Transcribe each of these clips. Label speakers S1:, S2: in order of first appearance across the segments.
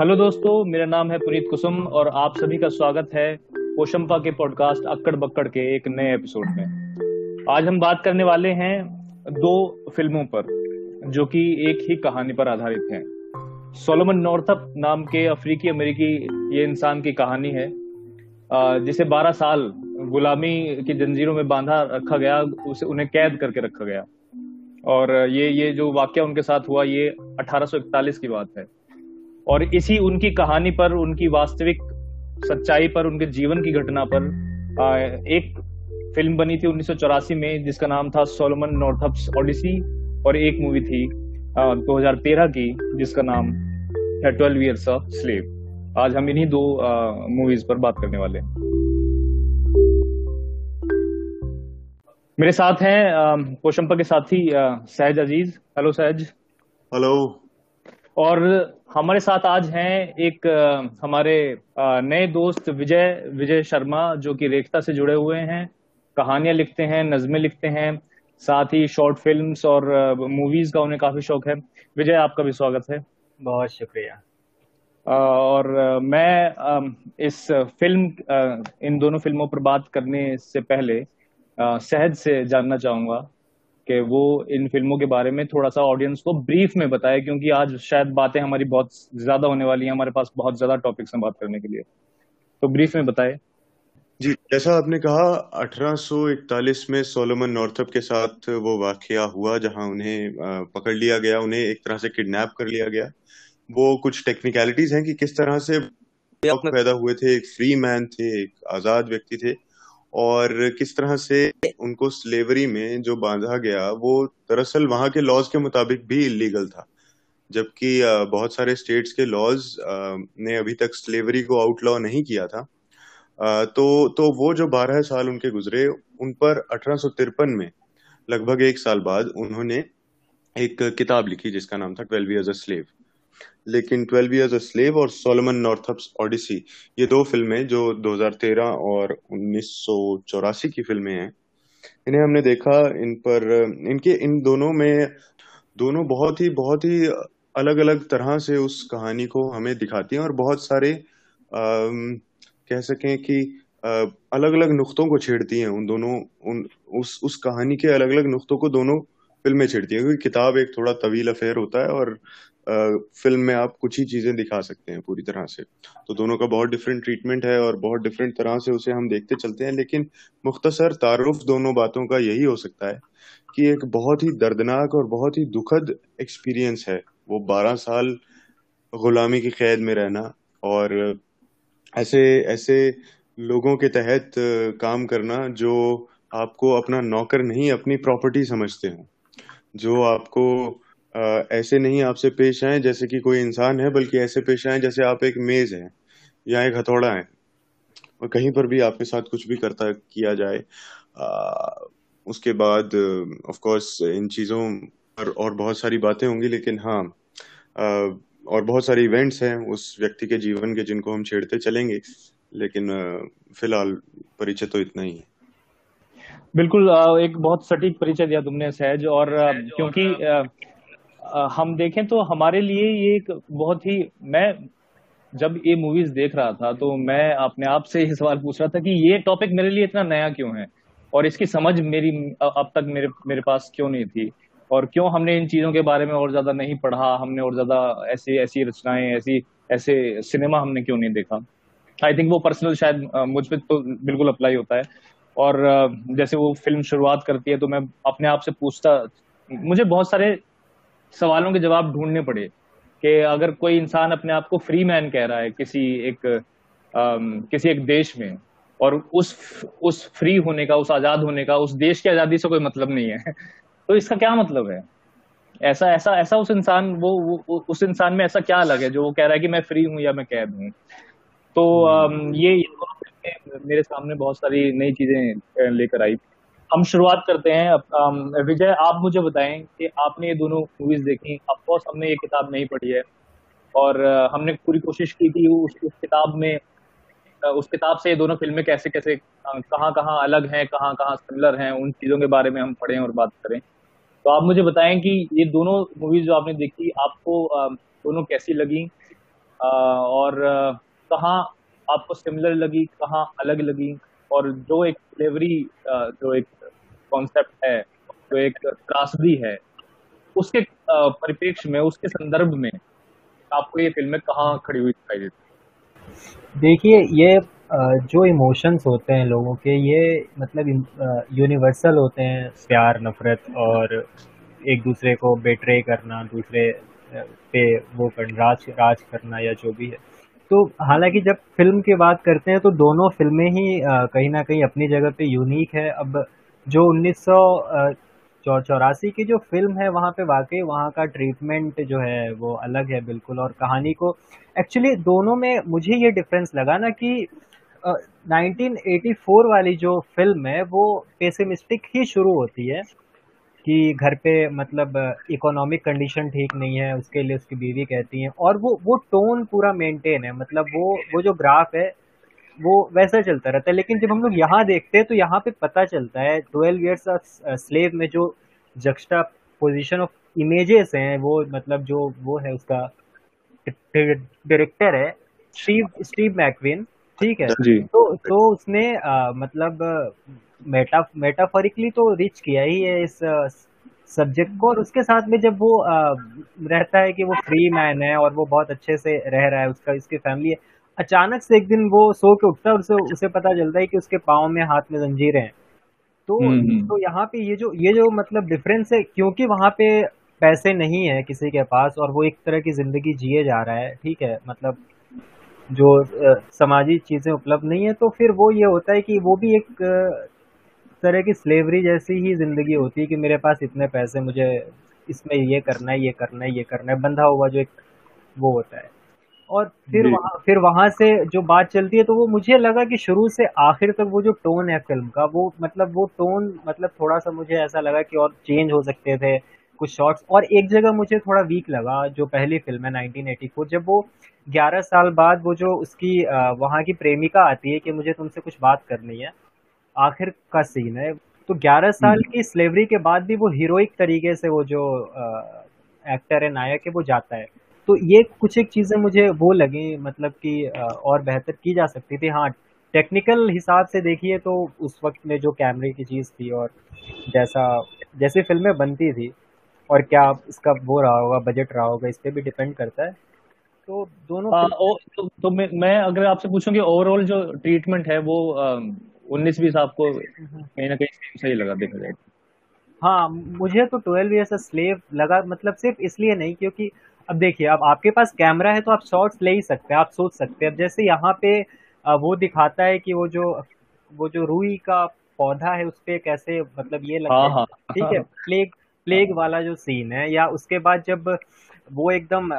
S1: Hello दोस्तों, मेरा नाम है पुनीत कुसुम और आप सभी का स्वागत है पोशंपा के पॉडकास्ट अक्कड़ बक्कड़ के एक नए एपिसोड में। आज हम बात करने वाले हैं दो फ़िल्मों पर, जो कि एक ही कहानी पर आधारित हैं। सोलोमन नॉर्थअप नाम के अफ्रीकी अमेरिकी ये इंसान की कहानी है जिसे 12 साल गुलामी की जंजीरों में बांधा रखा गया, उसे उन्हें कैद करके रखा गया। और ये ये जो वाक्य उनके साथ हुआ, ये 1841 की बात है। और इसी उनकी कहानी पर उनकी वास्तविक सच्चाई पर उनके जीवन की घटना पर एक फ़िल्म बनी थी उन्नीस सौ चौरासी में जिसका नाम था सोलोमन नॉर्थअप्स ओडिसी और एक मूवी थी 2013 की जिसका नाम है ट्वेल्व ईयर्स ऑफ़ स्लेव। आज हम इन्हीं दो मूवीज़ पर बात करने वाले हैं। मेरे साथ हैं पोशंपा के साथी सहज अज़ीज़। हेलो सहज।
S2: हेलो।
S1: और हमारे साथ आज हैं एक हमारे नए दोस्त विजय विजय शर्मा जो कि रेखता से जुड़े हुए हैं। कहानियाँ लिखते हैं नज़में लिखते हैं। साथ ही शॉर्ट फिल्म्स और मूवीज़ का उन्हें काफ़ी शौक है। विजय आपका भी स्वागत है।
S3: बहुत शुक्रिया।
S1: और मैं इस फ़िल्म इन दोनों फ़िल्मों पर बात करने से पहले सहज से जानना चाहूँगा। कि वो इन फ़िल्मों के बारे में थोड़ा सा ऑडियंस को ब्रीफ में बताए क्योंकि आज शायद बातें हमारी बहुत ज़्यादा होने वाली हैं हमारे पास बहुत ज़्यादा टॉपिक्स हैं बात करने के लिए। तो ब्रीफ में बताए।
S2: जी जैसा आपने कहा 1841 में सोलोमन नॉर्थअप के साथ वो वाकया हुआ जहाँ उन्हें पकड़ लिया गया उन्हें एक तरह से किडनैप कर लिया गया। वो कुछ टेक्निकलिटीज हैं कि किस तरह से पैदा हुए थे एक फ्री मैन थे एक आज़ाद व्यक्ति थे। और किस तरह से उनको स्लेवरी में जो बांधा गया, वो दरअसल वहाँ के लॉज के मुताबिक भी इलीगल था। जबकि बहुत सारे स्टेट्स के लॉज ने अभी तक स्लेवरी को आउटलॉ नहीं किया था। तो तो वो जो बारह साल उनके गुजरे, उन पर अठारह सौ तिरपन में, लगभग एक साल बाद उन्होंने एक किताब लिखी जिसका नाम था ट्वेल्व अ स्लेव लेकिन ट्वेल्व ईयर्स अ स्लेव और सोलोमन नॉर्थअप्स ओडिसी ये दो फ़िल्में जो 2013 और उन्नीस सौ चौरासी की फ़िल्में हैं इन्हें हमने देखा इन पर इनके इन दोनों में दोनों बहुत ही बहुत ही अलग अलग तरह से उस कहानी को हमें दिखाती हैं और बहुत सारे आ, कह सकें कि अलग अलग नुक्तों को छेड़ती हैं उन दोनों उन उस उस कहानी के अलग अलग नुक्तों को दोनों फ़िल्में छेड़ती हैं क्योंकि किताब एक थोड़ा तवील अफेयर होता है और फ़िल्म में आप कुछ ही चीज़ें दिखा सकते हैं पूरी तरह से। तो दोनों का बहुत डिफरेंट ट्रीटमेंट है और बहुत डिफरेंट तरह से उसे हम देखते चलते हैं, लेकिन मुख्तसर तारुफ दोनों बातों का यही हो सकता है कि एक बहुत ही दर्दनाक और बहुत ही दुखद एक्सपीरियंस है। वो बारह साल गुलामी की कैद में रहना और ऐसे ऐसे लोगों के तहत काम करना जो आपको अपना नौकर नहीं, अपनी प्रॉपर्टी समझते हो, जो आपको ऐसे नहीं आपसे पेश आए जैसे कि कोई इंसान है बल्कि ऐसे पेश आए जैसे आप एक मेज है या एक हथौड़ा है। और कहीं पर भी आपके साथ कुछ भी करता किया जाए आ, उसके बाद ऑफ़ कोर्स इन चीज़ों पर और बहुत सारी बातें होंगी लेकिन हाँ आ, और बहुत सारे इवेंट्स हैं उस व्यक्ति के जीवन के जिनको हम छेड़ते चलेंगे लेकिन फ़िलहाल परिचय तो इतना ही है।
S1: बिल्कुल एक बहुत सटीक परिचय दिया तुमने सहज और क्योंकि हम देखें तो हमारे लिए ये एक बहुत ही, मैं जब ये मूवीज़ देख रहा था तो मैं अपने आप से ये सवाल पूछ रहा था कि ये टॉपिक मेरे लिए इतना नया क्यों है? और इसकी समझ मेरी अब तक मेरे मेरे पास क्यों नहीं थी? और क्यों हमने इन चीज़ों के बारे में और ज़्यादा नहीं पढ़ा? हमने और ज़्यादा ऐसी ऐसी रचनाएँ, ऐसी, ऐसे सिनेमा हमने क्यों नहीं देखा? आई थिंक वो पर्सनल शायद मुझ पर तो बिल्कुल अप्लाई होता है। और जैसे वो फ़िल्म शुरुआत करती है तो मैं अपने आप से पूछता, मुझे बहुत सारे सवालों के जवाब ढूँढने पड़े कि अगर कोई इंसान अपने आप को फ्री मैन कह रहा है किसी एक आ, किसी एक देश में और उस उस फ्री होने का उस आज़ाद होने का उस देश की आज़ादी से कोई मतलब नहीं है तो इसका क्या मतलब है? ऐसा ऐसा ऐसा उस इंसान वो, वो उस इंसान में ऐसा क्या अलग है जो वो कह रहा है कि मैं फ्री हूँ या मैं कैद हूँ? तो हम्म। ये, ये मेरे सामने बहुत सारी नई चीज़ें लेकर आई हम शुरुआत करते हैं। विजय आप मुझे बताएँ कि आपने ये दोनों मूवीज़ देखी। ऑफकोर्स हमने ये किताब नहीं पढ़ी है। और हमने पूरी कोशिश की कि उस, उस किताब में उस किताब से ये दोनों फ़िल्में कैसे कैसे कहाँ कहाँ अलग हैं कहाँ कहाँ सिमिलर हैं उन चीज़ों के बारे में हम पढ़ें और बात करें। तो आप मुझे बताएँ कि ये दोनों मूवीज़ जो आपने देखी आपको दोनों कैसी लगी? और कहाँ आपको सिमिलर लगी कहाँ अलग लगी और जो एक डिलीवरी जो एक कॉन्सेप्ट है, जो एक त्रासदी है, उसके परिप्रेक्ष्य में, उसके संदर्भ में आपको ये फ़िल्में कहाँ खड़ी हुई दिखाई देती
S3: देखिए, ये जो इमोशंस होते हैं लोगों के, ये मतलब यूनिवर्सल होते हैं। प्यार, नफरत और एक दूसरे को बेट्रे करना, दूसरे पे वो कर राज राज करना या जो भी है। तो हालाँकि जब फ़िल्म की बात करते हैं तो दोनों फ़िल्में ही कहीं ना कहीं अपनी जगह पे यूनिक है। अब जो उन्नीस चौरासी की जो फ़िल्म है, वहाँ पे वाकई वहाँ का ट्रीटमेंट जो है, वो अलग है बिल्कुल। और कहानी को एक्चुअली दोनों में मुझे ये डिफरेंस लगा ना कि एटी फोर वाली जो फ़िल्म है, वो पेसिमिस्टिक ही शुरू होती है। कि घर पे मतलब इकोनॉमिक कंडीशन ठीक नहीं है उसके लिए उसकी बीवी कहती है। और वो वो टोन पूरा मेंटेन है। मतलब वो वो जो ग्राफ है वो वैसा चलता रहता है। लेकिन जब हम लोग यहाँ देखते हैं तो यहाँ पे पता चलता है ट्वेल्व ईयर्स ऑफ़ स्लेव में जो जक्स्टा पोजिशन ऑफ़ इमेजेस हैं वो मतलब जो वो है उसका डायरेक्टर है स्टीव स्टीव मैकविन ठीक है? तो तो उसने आ, मतलब मेटा मेटाफोरिकली तो रिच किया ही है इस सब्जेक्ट को और उसके साथ में जब वो आ, रहता है कि वो फ्री मैन है और वो बहुत अच्छे से रह रहा है उसका इसकी फैमिली है अचानक से एक दिन वो सो के उठता है और उसे उसे पता चलता है कि उसके पाँव में हाथ में जंजीरें हैं तो हम्म, हम्म। तो यहाँ पे ये जो ये जो मतलब डिफरेंस है क्योंकि वहाँ पे पैसे नहीं है किसी के पास और वो एक तरह की ज़िंदगी जिए जा रहा है ठीक है मतलब जो समाजी चीज़ें उपलब्ध नहीं है तो फिर वो ये होता है कि वो भी एक तरह की स्लेवरी जैसी ही ज़िंदगी होती है कि मेरे पास इतने पैसे मुझे इसमें ये करना है ये करना है ये करना है बंधा हुआ जो एक वो होता है। और फिर वहाँ फिर वहाँ से जो बात चलती है तो वो मुझे लगा कि शुरू से आखिर तक वो जो टोन है फ़िल्म का वो मतलब वो टोन मतलब थोड़ा सा मुझे ऐसा लगा कि और चेंज हो सकते थे कुछ शॉट्स और एक जगह मुझे थोड़ा वीक लगा जो पहली फ़िल्म है 1984 जब वो 11 साल बाद वो जो उसकी वहाँ की प्रेमिका आती है कि मुझे तुमसे कुछ बात करनी है आखिर का सीन है। तो 11 साल हम्म। की स्लेवरी के बाद भी वो हीरोइक तरीके से वो जो एक्टर है नायक है वो जाता है। तो ये कुछ एक चीज़ें मुझे वो लगी मतलब कि और बेहतर की जा सकती थी। हाँ टेक्निकल हिसाब से देखिए तो उस वक्त में जो कैमरे की चीज़ थी और जैसा जैसी फ़िल्में बनती थी और क्या इसका वो रहा होगा बजट रहा होगा इस पर भी डिपेंड करता है। तो दोनों आ, ओ,
S1: तो, तो मैं, मैं अगर आपसे पूछूँ कि ओवरऑल जो ट्रीटमेंट है वो उन्नीस बीस आपको कहीं ना कहीं सही लगा देखा जाए
S3: हाँ मुझे तो ट्वेल्व ईयर्स स्लेव लगा मतलब सिर्फ़ इसलिए नहीं क्योंकि अब देखिए अब आपके पास कैमरा है तो आप शॉर्ट्स ले ही सकते हैं आप सोच सकते हैं। अब जैसे यहाँ पे वो दिखाता है कि वो जो वो जो रूई का पौधा है उस पर कैसे मतलब ये लगता हाँ, है। हाँ, ठीक है प्लेग प्लेग वाला जो सीन है या उसके बाद जब वो एकदम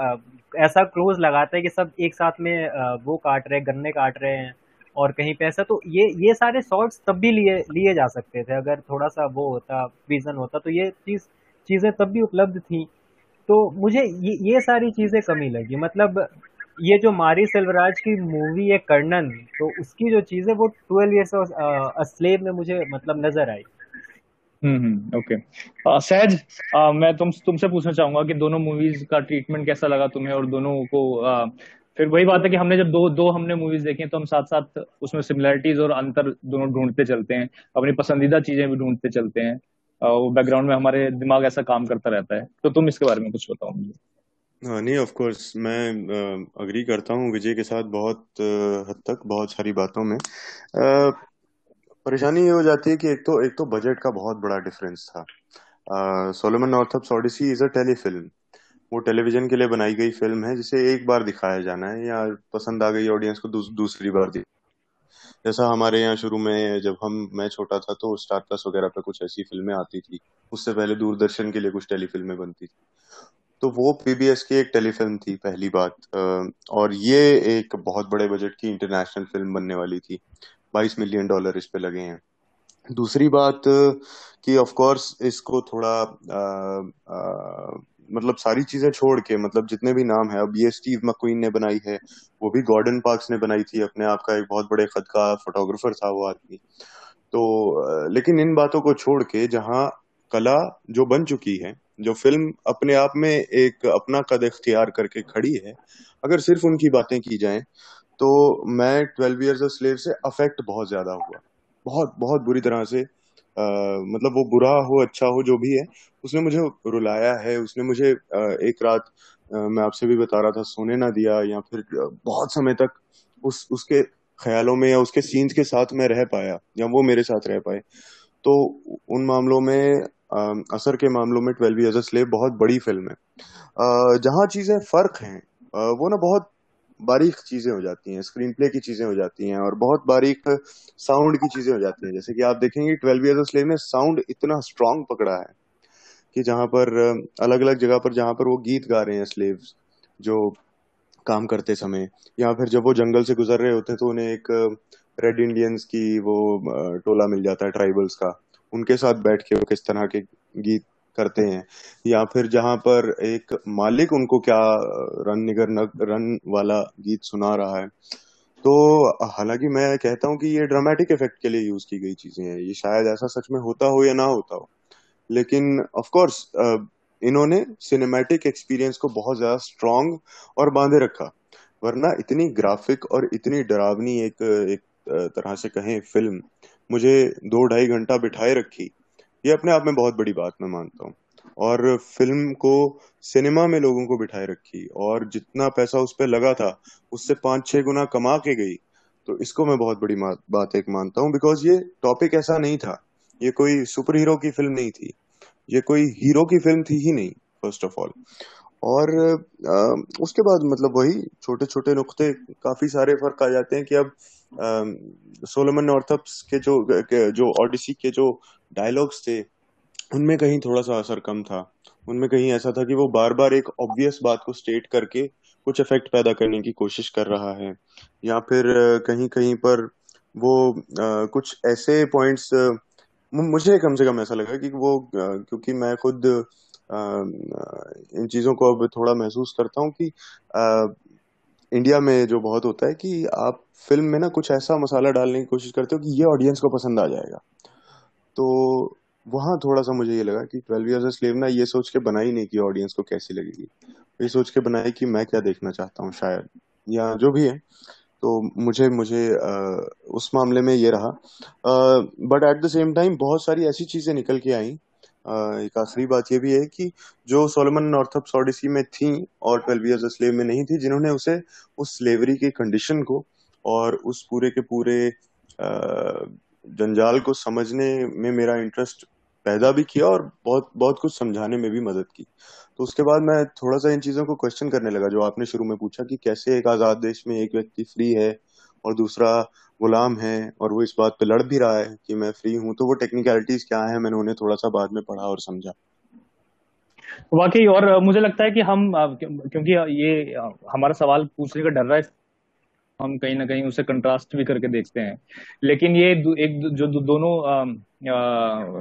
S3: ऐसा क्लोज लगाता है कि सब एक साथ में वो काट रहे गन्ने काट रहे हैं। और कहीं पे ऐसा तो ये ये सारे शॉर्ट्स तब भी लिए लिए जा सकते थे। अगर थोड़ा सा वो होता विजन होता तो ये चीज़ चीज़ें तब भी उपलब्ध थी। तो मुझे ये ये सारी चीज़ें कमी लगी। मतलब ये जो मारी सेल्वराज की मूवी है कर्णन तो उसकी जो चीज़ है वो ट्वेल्व ईयर्स अस्लेब में मुझे मतलब नज़र आई।
S1: हम्म ओके हम्म, सहज मैं तुम तुमसे पूछना चाहूँगा कि दोनों मूवीज़ का ट्रीटमेंट कैसा लगा तुम्हें और दोनों को आ, फिर वही बात है कि हमने जब दो दो हमने मूवीज़ देखी तो हम साथ साथ उसमें सिमिलरिटीज और अंतर दोनों ढूंढते चलते हैं, अपनी पसंदीदा चीज़ें भी ढूंढते चलते हैं वो बैकग्राउंड में हमारे दिमाग ऐसा काम करता रहता है। तो तुम इसके बारे में कुछ बताओ मुझे।
S2: हाँ नहीं ऑफ़ कोर्स मैं अग्री करता हूँ विजय के साथ बहुत हद तक, बहुत सारी बातों में। परेशानी ये हो जाती है कि एक तो एक तो बजट का बहुत बड़ा डिफरेंस था। Solomon Northup's Odyssey is a telefilm वो टेलीविज़न के लिए बनाई गई फ़िल्म है जिसे एक बार दिखाया जाना है या पसंद आ गई ऑडियंस को दूस, दूसरी बार दिखा जैसा हमारे यहाँ शुरू में जब हम मैं छोटा था तो स्टार प्लस वगैरह पे कुछ ऐसी फ़िल्में आती थी। उससे पहले दूरदर्शन के लिए कुछ टेलीफिल्में बनती थी। तो वो पीबीएस की एक टेलीफिल्म थी पहली बात और ये एक बहुत बड़े बजट की इंटरनेशनल फ़िल्म बनने वाली थी। 22 मिलियन डॉलर इस पे लगे हैं। दूसरी बात कि ऑफ़ कोर्स इसको थोड़ा आ, आ, मतलब सारी चीज़ें छोड़ के मतलब जितने भी नाम है, अब ये स्टीव मक्वीन ने बनाई है, वो भी गॉर्डन पार्क्स ने बनाई थी, अपने आप का एक बहुत बड़े खद का फोटोग्राफर था वो आदमी। तो लेकिन इन बातों को छोड़ के, जहाँ कला जो बन चुकी है, जो फ़िल्म अपने आप में एक अपना कद इख्तियार करके खड़ी है, अगर सिर्फ़ उनकी बातें की जाएँ तो मैं ट्वेल्व ईयर्स स्लेव से अफेक्ट बहुत ज़्यादा हुआ। बहुत बहुत बुरी तरह से मतलब वो बुरा हो अच्छा हो जो भी है उसने मुझे रुलाया है उसने मुझे आ, एक रात आ, मैं आपसे भी बता रहा था सोने ना दिया या फिर बहुत समय तक उस उसके ख्यालों में या उसके सीन्स के साथ मैं रह पाया या वो मेरे साथ रह पाए। तो उन मामलों में असर के मामलों में ट्वेल्व स्लेव बहुत बड़ी फ़िल्म है। जहाँ चीज़ें फ़र्क हैं वो ना बहुत बारीक चीज़ें हो जाती हैं स्क्रीन प्ले की चीज़ें हो जाती हैं और बहुत बारीक साउंड की चीज़ें हो जाती हैं। जैसे कि आप देखेंगे ट्वेल्व ईयर्स स्लेव ने साउंड इतना स्ट्रांग पकड़ा है कि जहाँ पर अलग अलग जगह पर जहाँ पर वो गीत गा रहे हैं स्लेव्स जो काम करते समय, या फिर जब वो जंगल से गुजर रहे होते हैं तो उन्हें एक रेड इंडियंस की वो टोला मिल जाता है ट्राइबल्स का। उनके साथ बैठ के वो किस तरह के गीत करते हैं। या फिर जहाँ पर एक मालिक उनको क्या रन निगर रन वाला गीत सुना रहा है। तो हालाँकि मैं कहता हूँ कि ये ड्रामेटिक इफ़ेक्ट के लिए यूज़ की गई चीज़ें हैं। ये शायद ऐसा सच में होता हो या ना होता हो। लेकिन ऑफ़ कोर्स इन्होंने सिनेमैटिक एक्सपीरियंस को बहुत ज़्यादा स्ट्रांग और बांधे रखा। वरना इतनी ग्राफिक और इतनी डरावनी एक एक तरह से कहें फ़िल्म मुझे दो ढाई घंटा बिठाए रखी। ये अपने आप में बहुत बड़ी बात मैं मानता हूँ। और फ़िल्म को सिनेमा में लोगों को बिठाए रखी और जितना पैसा उस पर लगा था उससे पाँच छह गुना कमा के गई तो इसको मैं बहुत बड़ी बात एक मानता हूँ। बिकॉज़ ये टॉपिक ऐसा नहीं था। ये कोई सुपर हीरो की फ़िल्म नहीं थी। ये कोई हीरो की फ़िल्म थी ही नहीं फ़र्स्ट ऑफ़ ऑल और आ, उसके बाद मतलब वही छोटे छोटे नुक्ते काफ़ी सारे फ़र्क आ जाते हैं कि अब सोलोमन नॉर्थअप्स के जो जो ऑडिसी के जो डायलॉग्स थे उनमें कहीं थोड़ा सा असर कम था। उनमें कहीं ऐसा था कि वो बार बार एक ऑब्वियस बात को स्टेट करके कुछ इफ़ेक्ट पैदा करने की कोशिश कर रहा है। या फिर कहीं कहीं पर वो कुछ ऐसे पॉइंट्स मुझे कम से कम ऐसा लगा कि वो क्योंकि मैं खुद आ, इन चीज़ों को अब थोड़ा महसूस करता हूँ कि इंडिया में जो बहुत होता है कि आप फ़िल्म में ना कुछ ऐसा मसाला डालने की कोशिश करते हो कि ये ऑडियंस को पसंद आ जाएगा। तो वहाँ थोड़ा सा मुझे ये लगा कि ट्वेल्व ईयर्स स्लेव ना ये सोच के बनाई नहीं कि ऑडियंस को कैसी लगेगी। ये सोच के बनाई कि मैं क्या देखना चाहता हूँ शायद या जो भी है। तो मुझे मुझे आ, उस मामले में ये रहा। But at the same time बहुत सारी ऐसी चीज़ें निकल के आई एक आखिरी बात यह भी है कि जो सोलमन नॉर्थअप ऑडिसी में थी और ट्वेल्व ईयर्स स्लेव में नहीं थी, जिन्होंने उसे उस स्लेवरी की कंडीशन को और उस पूरे के पूरे जंजाल को समझने में मेरा इंटरेस्ट पैदा भी किया और बहुत बहुत कुछ समझाने में भी मदद की। तो उसके बाद मैं थोड़ा सा इन चीज़ों को क्वेश्चन करने लगा, जो आपने शुरू में पूछा कि कैसे एक आज़ाद देश में एक व्यक्ति फ्री है और दूसरा गुलाम है और वो इस बात पे लड़ भी रहा है कि मैं फ्री हूँ तो वो टेक्निकलिटीज क्या है, मैंने उन्हें थोड़ा सा बाद में पढ़ा और समझा।
S1: वाकई, और मुझे लगता है कि हम क्योंकि ये हमारा सवाल पूछने का डर रहा है, हम कहीं ना कहीं उसे कंट्रास्ट भी करके देखते हैं। लेकिन ये एक जो दोनों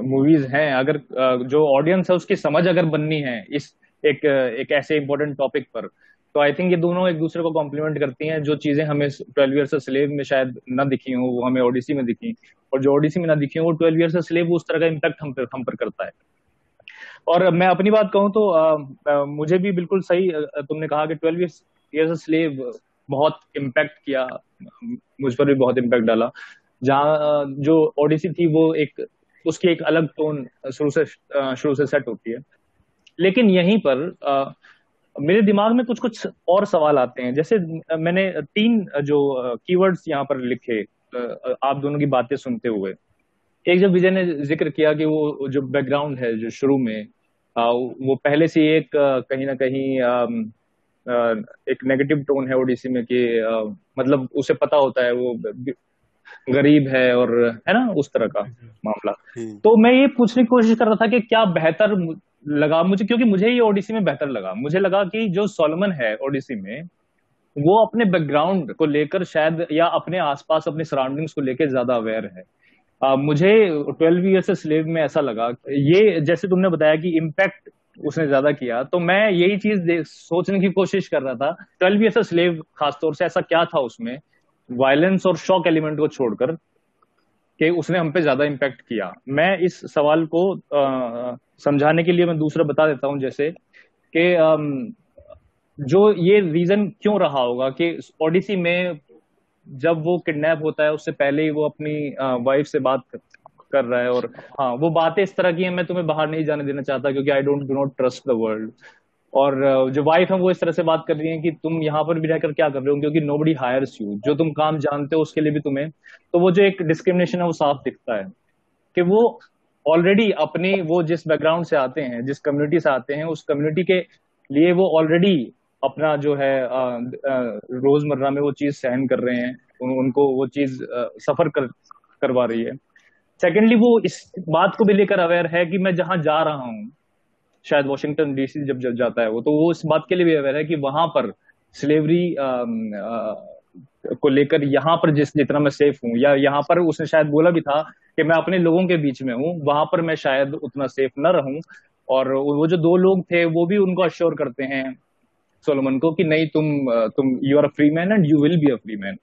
S1: मूवीज़ हैं, अगर जो ऑडियंस है, उसकी समझ अगर बननी है, इस, एक एक ऐसे इंपॉर्टेंट टॉपिक पर तो आई थिंक ये दोनों एक दूसरे को कॉम्प्लीमेंट करती हैं जो चीज़ें हमें ट्वेल्व ईयर स्लेव में शायद न दिखी हो वो हमें ओडीसी में दिखी और जो ओडीसी में ना दिखी वो ट्वेल्व ईयर स्लेव उस तरह का इम्पैक्ट हम पर हम पर करता है। और मैं अपनी बात कहूँ तो आ, आ, मुझे भी बिल्कुल सही तुमने कहा कि ट्वेल्व ईयर्स स्लेव बहुत इम्पैक्ट किया मुझ पर भी बहुत इम्पैक्ट डाला। जहाँ जो ओडिसी थी वो एक उसकी एक अलग टोन शुरू से शुरू से सेट होती है। लेकिन यहीं पर आ, मेरे दिमाग में कुछ कुछ और सवाल आते हैं। जैसे मैंने तीन जो कीवर्ड्स यहाँ पर लिखे आप दोनों की बातें सुनते हुए। एक जब विजय ने ज़िक्र किया कि वो जो बैकग्राउंड है, जो शुरू में वो पहले से एक कहीं ना कहीं एक नेगेटिव टोन है ओडीसी में कि मतलब उसे पता होता है, वो गरीब है और है ना उस तरह का मामला। तो मैं ये पूछने की कोशिश कर रहा था कि क्या बेहतर लगा मुझे क्योंकि मुझे ये ओडीसी में बेहतर लगा। मुझे लगा कि जो सोलमन है ओडीसी में वो अपने बैकग्राउंड को लेकर शायद या अपने आसपास अपने सराउंडिंग्स को लेकर ज़्यादा अवेयर है। आ, मुझे ट्वेल्व ईयर स्लेव में ऐसा लगा। ये जैसे तुमने बताया कि इम्पैक्ट उसने ज़्यादा किया तो मैं यही चीज़ सोचने की कोशिश कर रहा था। ट्वेल्व ईयर स्लेव खासतौर से ऐसा क्या था उसमें? वायलेंस और शॉक एलिमेंट को छोड़कर कि उसने हम पे ज़्यादा इम्पेक्ट किया। मैं इस सवाल को समझाने के लिए मैं दूसरा बता देता हूँ जैसे कि जो ये रीजन क्यों रहा होगा कि ओडिसी में जब वो किडनैप होता है, उससे पहले ही वो अपनी वाइफ से बात कर रहा है और हाँ वो बातें इस तरह की हैं, मैं तुम्हें बाहर नहीं जाने देना चाहता क्योंकि I don't do not trust the world और जो वाइफ है वो इस तरह से बात कर रही है कि तुम यहाँ पर भी रहकर क्या कर रहे हो? क्योंकि नो बडी हायर्स यू जो तुम काम जानते हो उसके लिए भी तुम्हें तो वो जो एक डिस्क्रिमिनेशन है वो साफ़ दिखता है कि वो ऑलरेडी अपनी वो जिस बैकग्राउंड से आते हैं जिस कम्युनिटी से आते हैं उस कम्युनिटी के लिए वो ऑलरेडी अपना जो है रोज़मर्रा में वो चीज़ सहन कर रहे हैं उन, उनको वो चीज़ सफ़र कर करवा रही है। सेकेंडली वो इस बात को भी लेकर अवेयर है कि मैं जहाँ जा रहा हूँ शायद वॉशिंगटन डीसी जब जब जाता है वो तो वो इस बात के लिए भी अवेयर है कि वहाँ पर स्लेवरी को लेकर यहाँ पर जिस, जितना मैं सेफ़ हूँ, या यहाँ पर उसने शायद बोला भी था कि मैं अपने लोगों के बीच में हूँ, वहाँ पर मैं शायद उतना सेफ़ न रहूँ। और वो जो दो लोग थे, वो भी उनको अश्योर करते हैं सोलोमन को कि नहीं, तुम तुम you are a free man and you will be a free man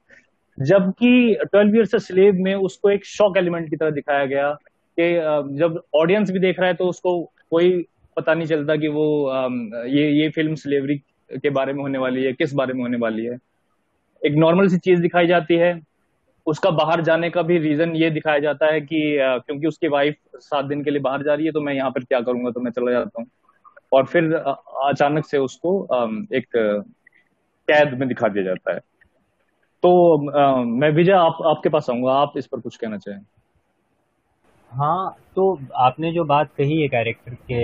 S1: जबकि ट्वेल्व ईयर्स स्लेव में उसको एक शॉक एलिमेंट की तरह दिखाया गया कि जब ऑडियंस भी देख रहा है तो उसको कोई पता नहीं चलता कि वो ये ये फ़िल्म स्लेवरी के बारे में होने वाली है, किस बारे में होने वाली है। एक नॉर्मल सी चीज़ दिखाई जाती है। उसका बाहर जाने का भी रीजन ये दिखाया जाता है कि क्योंकि उसकी वाइफ सात दिन के लिए बाहर जा रही है तो मैं यहाँ पर क्या करूँगा तो मैं चला जाता हूँ। और फिर अचानक से उसको एक कैद में दिखा दिया जाता है। तो मैं, विजय, आप, आपके पास आऊँगा, आप इस पर कुछ कहना चाहें।
S3: हाँ तो आपने जो बात कही है कैरेक्टर के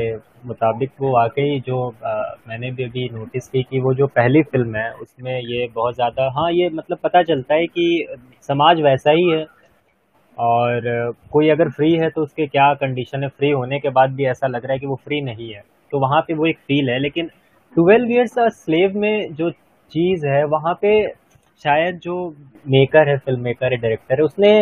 S3: मुताबिक वो वाकई जो आ, मैंने भी अभी नोटिस की कि वो जो पहली फ़िल्म है उसमें ये बहुत ज़्यादा हाँ ये मतलब पता चलता है कि समाज वैसा ही है। और कोई अगर फ्री है तो उसके क्या कंडीशन है? फ्री होने के बाद भी ऐसा लग रहा है कि वो फ्री नहीं है। तो वहाँ पे वो एक फील है लेकिन ट्वेल्व ईयर्स स्लेव में जो चीज़ है वहाँ पे शायद जो मेकर है फ़िल्म मेकर है डायरेक्टर है उसने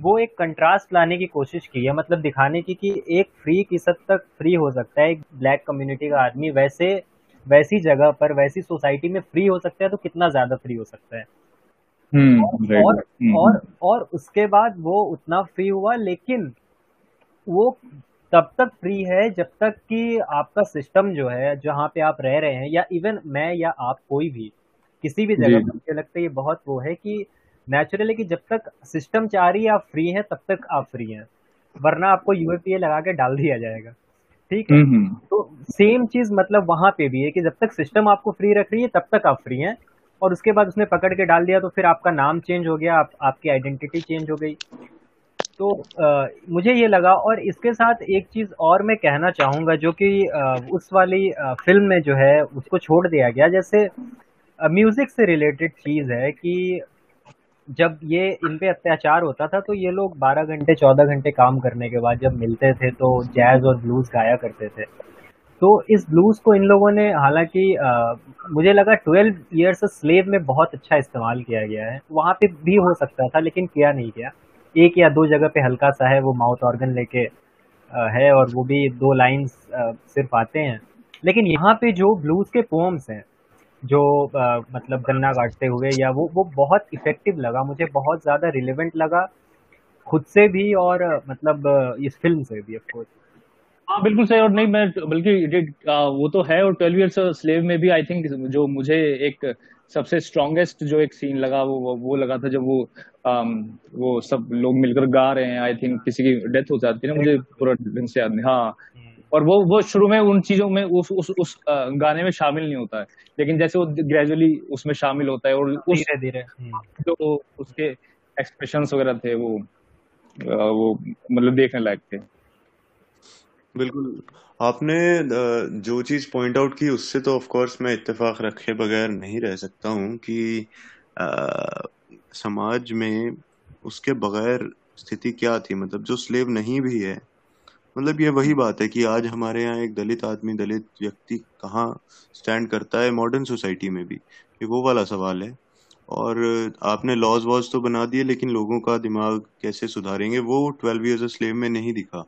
S3: वो एक कंट्रास्ट लाने की कोशिश की है मतलब दिखाने की कि एक फ्री किस हद तक फ्री हो सकता है एक ब्लैक कम्युनिटी का आदमी वैसे वैसी जगह पर वैसी सोसाइटी में फ्री हो सकता है तो कितना ज़्यादा फ्री हो सकता है
S1: hmm,
S3: और hmm. और और उसके बाद वो उतना फ्री हुआ लेकिन वो तब तक फ्री है जब तक कि आपका सिस्टम जो है जहाँ पे आप रह रहे हैं या इवन मैं या आप कोई भी किसी भी जगह पर मुझे लगता है ये बहुत वो है कि नेचुरली कि जब तक सिस्टम चाह रही है आप फ्री हैं तब तक आप फ्री हैं। वरना आपको यूएपीए लगा के डाल दिया जाएगा। ठीक है? हम्म, हम्म। तो सेम चीज़ मतलब वहाँ पे भी है कि जब तक सिस्टम आपको फ्री रख रही है तब तक आप फ्री हैं। और उसके बाद उसने पकड़ के डाल दिया तो फिर आपका नाम चेंज हो गया आप, आपकी आइडेंटिटी चेंज हो गई। तो आ, मुझे ये लगा और इसके साथ एक चीज़ और मैं कहना चाहूँगा जो कि उस वाली आ, फ़िल्म में जो है उसको छोड़ दिया गया। जैसे म्यूज़िक से रिलेटेड चीज़ है कि जब ये इन पे अत्याचार होता था तो ये लोग 12 घंटे 14 घंटे काम करने के बाद जब मिलते थे तो जैज और ब्लूज गाया करते थे। तो इस ब्लूज को इन लोगों ने, हालाँकि मुझे लगा 12 इयर्स स्लेव में बहुत अच्छा इस्तेमाल किया गया है। वहाँ पे भी हो सकता था, लेकिन किया नहीं गया। एक या दो जगह पे हल्का सा है, वो माउथ ऑर्गन लेके है और वो भी दो लाइंस सिर्फ़ आते हैं। लेकिन यहाँ पे जो ब्लूज के पोम्स हैं जो आ, मतलब गन्ना काटते हुए या वो वो बहुत इफ़ेक्टिव लगा मुझे बहुत ज़्यादा रिलेवेंट लगा खुद से भी और मतलब इस फ़िल्म से भी ऑफकोर्स
S1: हाँ बिल्कुल सही और नहीं मैं बल्कि वो तो है और ट्वेल्व ईयर्स स्लेव में भी आई थिंक जो मुझे एक सबसे स्ट्रॉन्गेस्ट जो एक सीन लगा वो वो लगा था जब वो आम, वो सब लोग मिलकर गा रहे हैं आई थिंक किसी की डेथ हो जाती है ना मुझे पूरा ढंग से याद नहीं हाँ. और वो वो शुरू में उन चीज़ों में उस उस उस गाने में शामिल नहीं होता है। लेकिन जैसे वो ग्रेजुअली उसमें शामिल होता है और
S3: धीरे धीरे हम्म।
S1: जो उसके एक्सप्रेशन वगैरह थे वो वो मतलब देखने लायक थे।
S2: बिल्कुल। आपने जो चीज़ पॉइंट आउट की उससे तो ऑफ़ कोर्स मैं इत्तेफाक रखे बगैर नहीं रह सकता हूँ कि आ, समाज में उसके बगैर स्थिति क्या थी? मतलब जो स्लेव नहीं भी है मतलब ये वही बात है कि आज हमारे यहाँ एक दलित आदमी दलित व्यक्ति कहाँ स्टैंड करता है मॉडर्न सोसाइटी में भी? ये वो वाला सवाल है। और आपने लॉज वॉज़ तो बना दिए लेकिन लोगों का दिमाग कैसे सुधारेंगे? वो ट्वेल्व ईयर्स स्लेव में नहीं दिखा।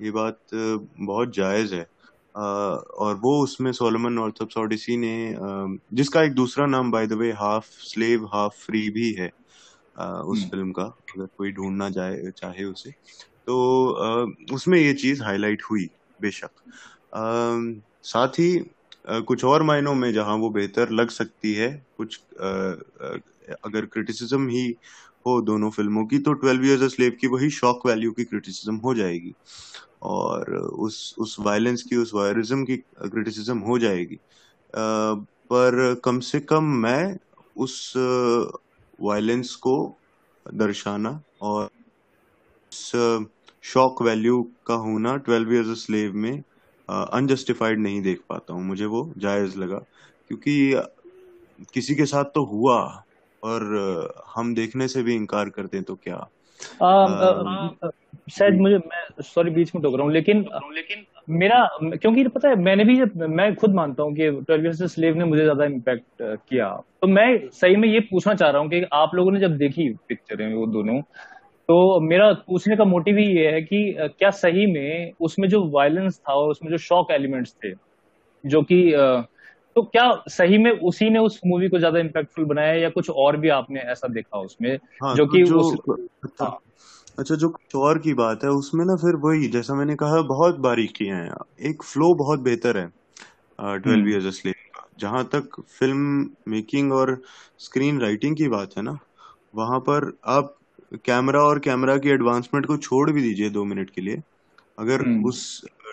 S2: ये बात बहुत जायज़ है। और वो उसमें सोलमन ऑर्थोप्स ओडिसी ने जिसका एक दूसरा नाम by the way half slave half free भी है उस फ़िल्म हम्म। का अगर कोई ढूंढना जाए चाहे उसे। तो उसमें ये चीज़ हाईलाइट हुई, बेशक। साथ ही कुछ और मायनों में जहाँ वो बेहतर लग सकती है, कुछ अगर क्रिटिसिज्म ही हो दोनों फ़िल्मों की तो ट्वेल्व ईयर्स स्लेव की वही शॉक वैल्यू की क्रिटिसिज्म हो जाएगी। और उस उस वायलेंस की, उस वायरिज्म की क्रिटिसिज्म हो जाएगी। पर कम से कम मैं उस वायलेंस को दर्शाना और उस शॉक वैल्यू का होना ट्वेल्व ईयर्स स्लेव में अनजस्टिफाइड uh, नहीं देख पाता हूँ मुझे वो जायज़ लगा। क्योंकि किसी के साथ तो हुआ और हम देखने से भी इनकार करते हैं तो क्या?
S1: शायद मुझे मैं सॉरी बीच में टोक रहा हूँ लेकिन लेकिन मेरा क्योंकि पता है मैंने भी मैं खुद मानता हूँ कि ट्वेल्व स्लेव ने मुझे ज़्यादा इम्पैक्ट किया। तो मैं सही में ये पूछना चाह रहा हूँ कि आप लोगों ने जब देखी पिक्चर है वो दोनों तो मेरा पूछने का मोटिव ही ये है कि क्या सही में उसमें जो वायलेंस था और उसमें जो शॉक एलिमेंट्स थे जो कि तो क्या सही में उसी ने उस मूवी को ज़्यादा इम्पैक्टफुल बनाया या कुछ और भी आपने ऐसा देखा उसमें हाँ, जो कि
S2: जो, उस, हाँ, अच्छा जो कुछ और की बात है उसमें ना फिर वही जैसा मैंने कहा बहुत बारीकियाँ हैं एक फ्लो बहुत बेहतर है ट्वेल्व ईयर्स स्लेव का। जहाँ तक फ़िल्म मेकिंग और स्क्रीन राइटिंग की बात है ना वहाँ पर आप कैमरा और कैमरा की एडवांसमेंट को छोड़ भी दीजिए दो मिनट के लिए अगर हम्म। उस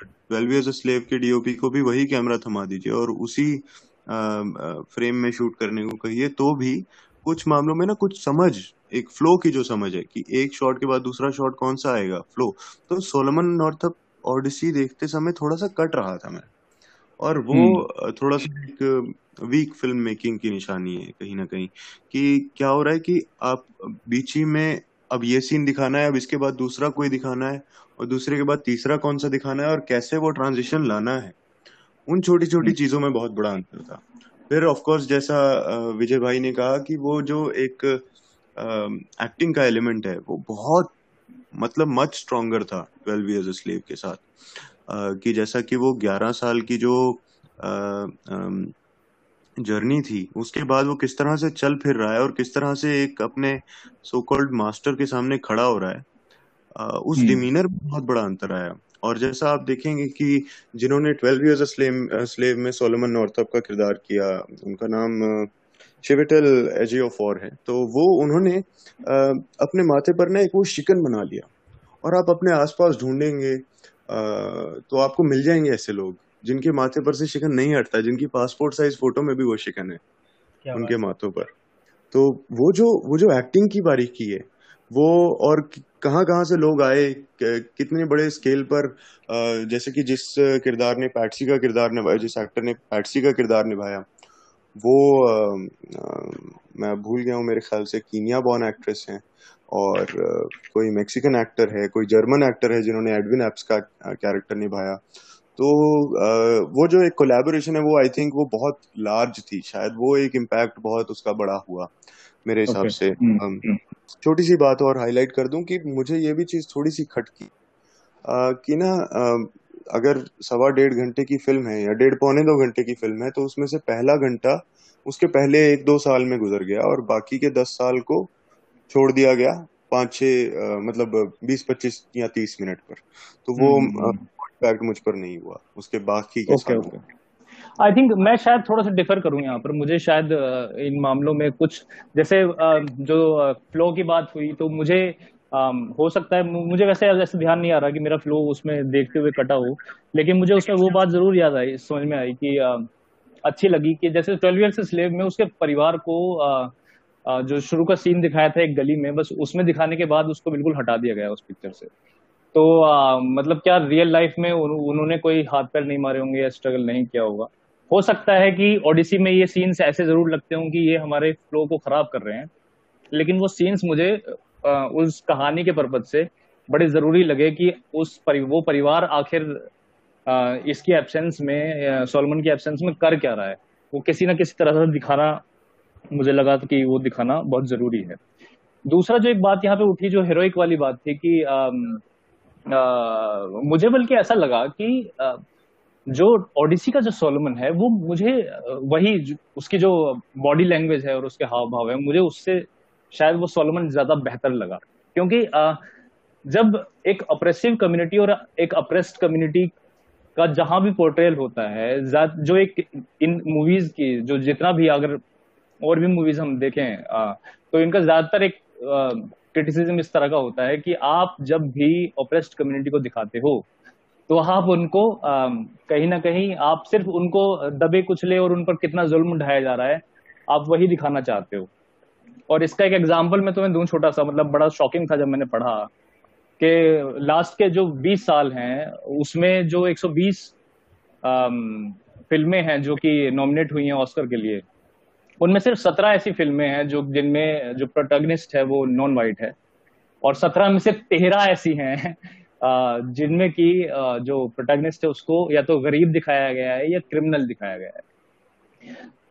S2: ट्वेल्व ईयर्स स्लेव के डीओपी को भी वही कैमरा थमा दीजिए और उसी फ्रेम में शूट करने को कहिए तो भी कुछ मामलों में ना कुछ समझ एक फ्लो की जो समझ है कि एक शॉट के बाद दूसरा शॉट कौन सा आएगा फ्लो तो सोलमन नॉर्थअप ऑडिसी देखते समय थोड़ा सा कट रहा था मैं और वो हम्म। थोड़ा सा एक वीक फ़िल्म मेकिंग की निशानी है कहीं ना कहीं कि क्या हो रहा है कि आप बीच ही में अब ये सीन दिखाना है अब इसके बाद दूसरा कोई दिखाना है और दूसरे के बाद तीसरा कौन सा दिखाना है और कैसे वो ट्रांजिशन लाना है। उन छोटी छोटी हम्म। चीज़ों में बहुत बड़ा अंतर था। फिर ऑफ़ कोर्स जैसा विजय भाई ने कहा कि वो जो एक एक्टिंग का एलिमेंट है वो बहुत मतलब मच स्ट्रोंगर था ट्वेल्व ईयर्स स्लेव के साथ। कि जैसा कि वो ग्यारह साल की जो जर्नी थी उसके बाद वो किस तरह से चल फिर रहा है और किस तरह से एक अपने सो कॉल्ड मास्टर के सामने खड़ा हो रहा है उस डिमीनर हम्म। बहुत बड़ा अंतर आया। और जैसा आप देखेंगे कि जिन्होंने ट्वेल्व ईयर्स स्लेव स्लेव में सोलोमन नॉर्थअप का किरदार किया उनका नाम शिविटल एजी ऑफ़ और है तो वो उन्होंने अपने माथे पर ना एक वो शिकन बना लिया। और आप अपने आसपास ढूंढेंगे तो आपको मिल जाएँगे ऐसे लोग। जिनके माथे पर से शिकन नहीं हटता जिनकी पासपोर्ट साइज़ फ़ोटो में भी वो शिकन है उनके माथों पर। तो वो जो वो जो एक्टिंग की बारीकी है वो और कहाँ कहाँ से लोग आए कितने बड़े स्केल पर जैसे कि जिस किरदार ने पैटसी का किरदार निभाया जिस एक्टर ने पैटसी का किरदार निभाया वो आ, आ, मैं भूल गया हूँ मेरे ख्याल से कीनिया बॉर्न एक्ट्रेस हैं और आ, कोई मेक्सिकन एक्टर है कोई जर्मन एक्टर है जिन्होंने एडविन एप्स का कैरेक्टर निभाया। तो वो जो एक कोलेबोरेशन है वो आई थिंक वो बहुत लार्ज थी शायद वो एक इम्पैक्ट बहुत उसका बड़ा हुआ मेरे हिसाब okay. से hmm. हम्म। छोटी सी बात और हाईलाइट कर दूँ कि मुझे ये भी चीज़ थोड़ी सी खटकी कि ना अगर सवा डेढ़ घंटे की फ़िल्म है या डेढ़ पौने दो घंटे की फ़िल्म है तो उसमें से पहला घंटा उसके पहले एक दो साल में गुजर गया और बाकी के दस साल को छोड़ दिया गया पाँच छह मतलब बीस पच्चीस या तीस मिनट पर तो वो इम्पैक्ट। मुझ पर नहीं हुआ उसके बाकी के okay, okay.
S1: आई थिंक मैं शायद थोड़ा सा डिफर करूँ यहाँ पर मुझे शायद इन मामलों में कुछ जैसे जो फ्लो की बात हुई तो मुझे हो सकता है मुझे वैसे ऐसे ध्यान नहीं आ रहा कि मेरा फ्लो उसमें देखते हुए कटा हो लेकिन मुझे उसमें वो बात ज़रूर याद आई समझ में आई कि अच्छी लगी कि जैसे ट्वेल्व ईयर से स्लेव में उसके परिवार को जो शुरू का सीन दिखाया था एक गली में बस उसमें दिखाने के बाद उसको बिल्कुल हटा दिया गया उस पिक्चर से तो आ, मतलब क्या रियल लाइफ में उन, उन्होंने कोई हाथ पैर नहीं मारे होंगे या स्ट्रगल नहीं किया होगा? हो सकता है कि ओडिसी में ये सीन्स ऐसे ज़रूर लगते हों कि ये हमारे फ्लो को खराब कर रहे हैं लेकिन वो सीन्स मुझे आ, उस कहानी के पर्पज से बड़े ज़रूरी लगे कि उस परि, वो परिवार आखिर इसकी एब्सेंस में सोलमन की एब्सेंस में कर क्या रहा है? वो किसी ना किसी तरह से दिखाना मुझे लगा कि वो दिखाना बहुत ज़रूरी है। दूसरा जो एक बात यहाँ पे उठी जो हीरोइक वाली बात थी कि मुझे बल्कि ऐसा लगा कि जो ओडिसी का जो सोलोमन है, वो मुझे वही उसकी जो बॉडी लैंग्वेज है और उसके हाव भाव है, मुझे उससे शायद वो सोलोमन ज़्यादा बेहतर लगा। क्योंकि जब एक अप्रेसिव कम्युनिटी और एक अप्रेस्ड कम्युनिटी का जहाँ भी पोर्ट्रेल होता है जो एक इन मूवीज़ की, जो जितना भी अगर और भी मूवीज़ हम देखें तो इनका ज़्यादातर एक क्रिटिसिज्म इस तरह का होता है कि आप जब भी ऑपरेस्ड कम्युनिटी को दिखाते हो तो आप उनको कहीं ना कहीं आप सिर्फ़ उनको दबे कुचले और उन पर कितना जुल्म ढाया जा रहा है, आप वही दिखाना चाहते हो। और इसका एक एग्ज़ाम्पल मैं तुम्हें दूँ छोटा सा मतलब बड़ा शॉकिंग था जब मैंने पढ़ा कि लास्ट के जो 20 साल हैं, उसमें जो 120 फ़िल्में हैं जो कि नॉमिनेट हुई हैं ऑस्कर के लिए उनमें सिर्फ़ सत्रह ऐसी फ़िल्में हैं जो, जिनमें जो प्रोटैगनिस्ट है, वो नॉन वाइट है। और सत्रह में से तेरह ऐसी हैं जिनमें की जो प्रोटैगनिस्ट है, उसको या तो गरीब दिखाया गया है या क्रिमिनल दिखाया गया है।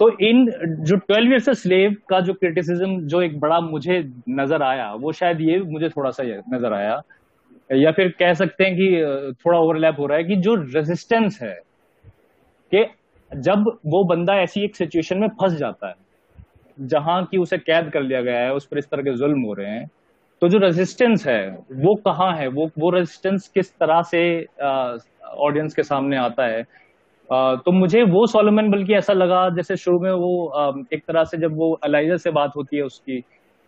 S1: तो इन, जो ट्वेल्व ईयर्स स्लेव का जो क्रिटिसिज्म जो एक बड़ा मुझे नज़र आया, वो शायद ये मुझे थोड़ा सा नज़र आया। या फिर कह सकते हैं कि थोड़ा ओवरलैप हो रहा है कि जो रेजिस्टेंस है, कि जब वो बंदा ऐसी एक सिचुएशन में फंस जाता है जहाँ की उसे कैद कर लिया गया है उस पर इस तरह के जुल्म हो रहे हैं तो जो रेजिस्टेंस है वो कहाँ है? वो वो रेजिस्टेंस किस तरह से ऑडियंस के सामने आता है? आ, तो मुझे वो सोलोमन बल्कि ऐसा लगा जैसे शुरू में वो आ, एक तरह से जब वो अलाइजा से बात होती है उसकी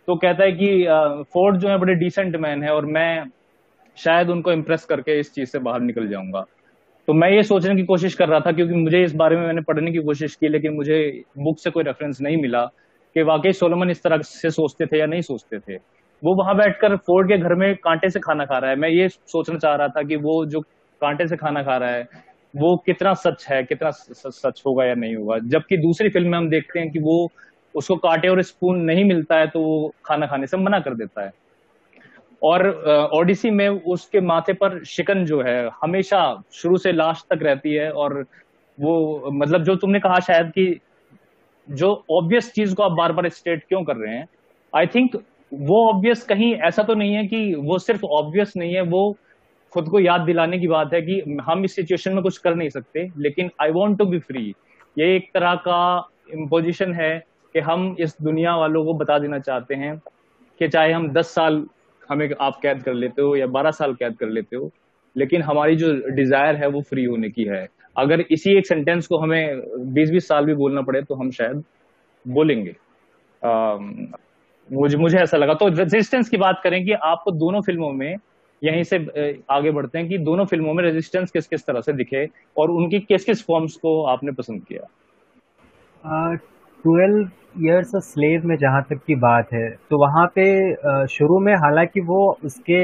S1: तो कहता है कि फोर्ड जो है बड़े डिसेंट मैन है और मैं शायद उनको इम्प्रेस करके इस चीज़ से बाहर निकल जाऊँगा। तो मैं ये सोचने की कोशिश कर रहा था क्योंकि मुझे इस बारे में मैंने पढ़ने की कोशिश की, लेकिन मुझे बुक से कोई रेफरेंस नहीं मिला कि वाकई सोलोमन इस तरह से सोचते थे या नहीं सोचते थे। वो वहाँ बैठकर फोर्ड के घर में कांटे से खाना खा रहा है। मैं ये सोचना चाह रहा था कि वो जो कांटे से खाना खा रहा है, वो कितना सच है, कितना सच होगा या नहीं होगा। जबकि दूसरी फ़िल्म में हम देखते हैं कि वो उसको कांटे और स्पून नहीं मिलता है तो वो खाना खाने से मना कर देता है। और ओडिसी में उसके माथे पर शिकन जो है, हमेशा शुरू से लास्ट तक रहती है और वो मतलब जो तुमने कहा शायद कि जो ऑब्वियस चीज़ को आप बार बार स्टेट क्यों कर रहे हैं आई थिंक वो ऑब्वियस कहीं ऐसा तो नहीं है कि वो सिर्फ़ ऑब्वियस नहीं है, वो खुद को याद दिलाने की बात है कि हम इस सिचुएशन में कुछ कर नहीं सकते, लेकिन I want to be free ये एक तरह का इम्पोजिशन है कि हम इस दुनिया वालों को बता देना चाहते हैं कि चाहे हम दस साल हमें आप कैद कर लेते हो या बारह साल कैद कर लेते हो, लेकिन हमारी जो डिज़ायर है वो फ्री होने की है। अगर इसी एक सेंटेंस को हमें बीस बीस साल भी बोलना पड़े तो हम शायद बोलेंगे। मुझे मुझे ऐसा लगा। तो रेजिस्टेंस की बात करें कि आपको दोनों फ़िल्मों में यहीं से आगे बढ़ते हैं कि दोनों फ़िल्मों में रेजिस्टेंस किस किस तरह से दिखे और उनकी किस किस फॉर्म्स को आपने पसंद किया?
S3: ट्वेल्व ईयर्स स्लेव में जहाँ तक की बात है तो वहाँ पे शुरू में हालाँकि वो उसके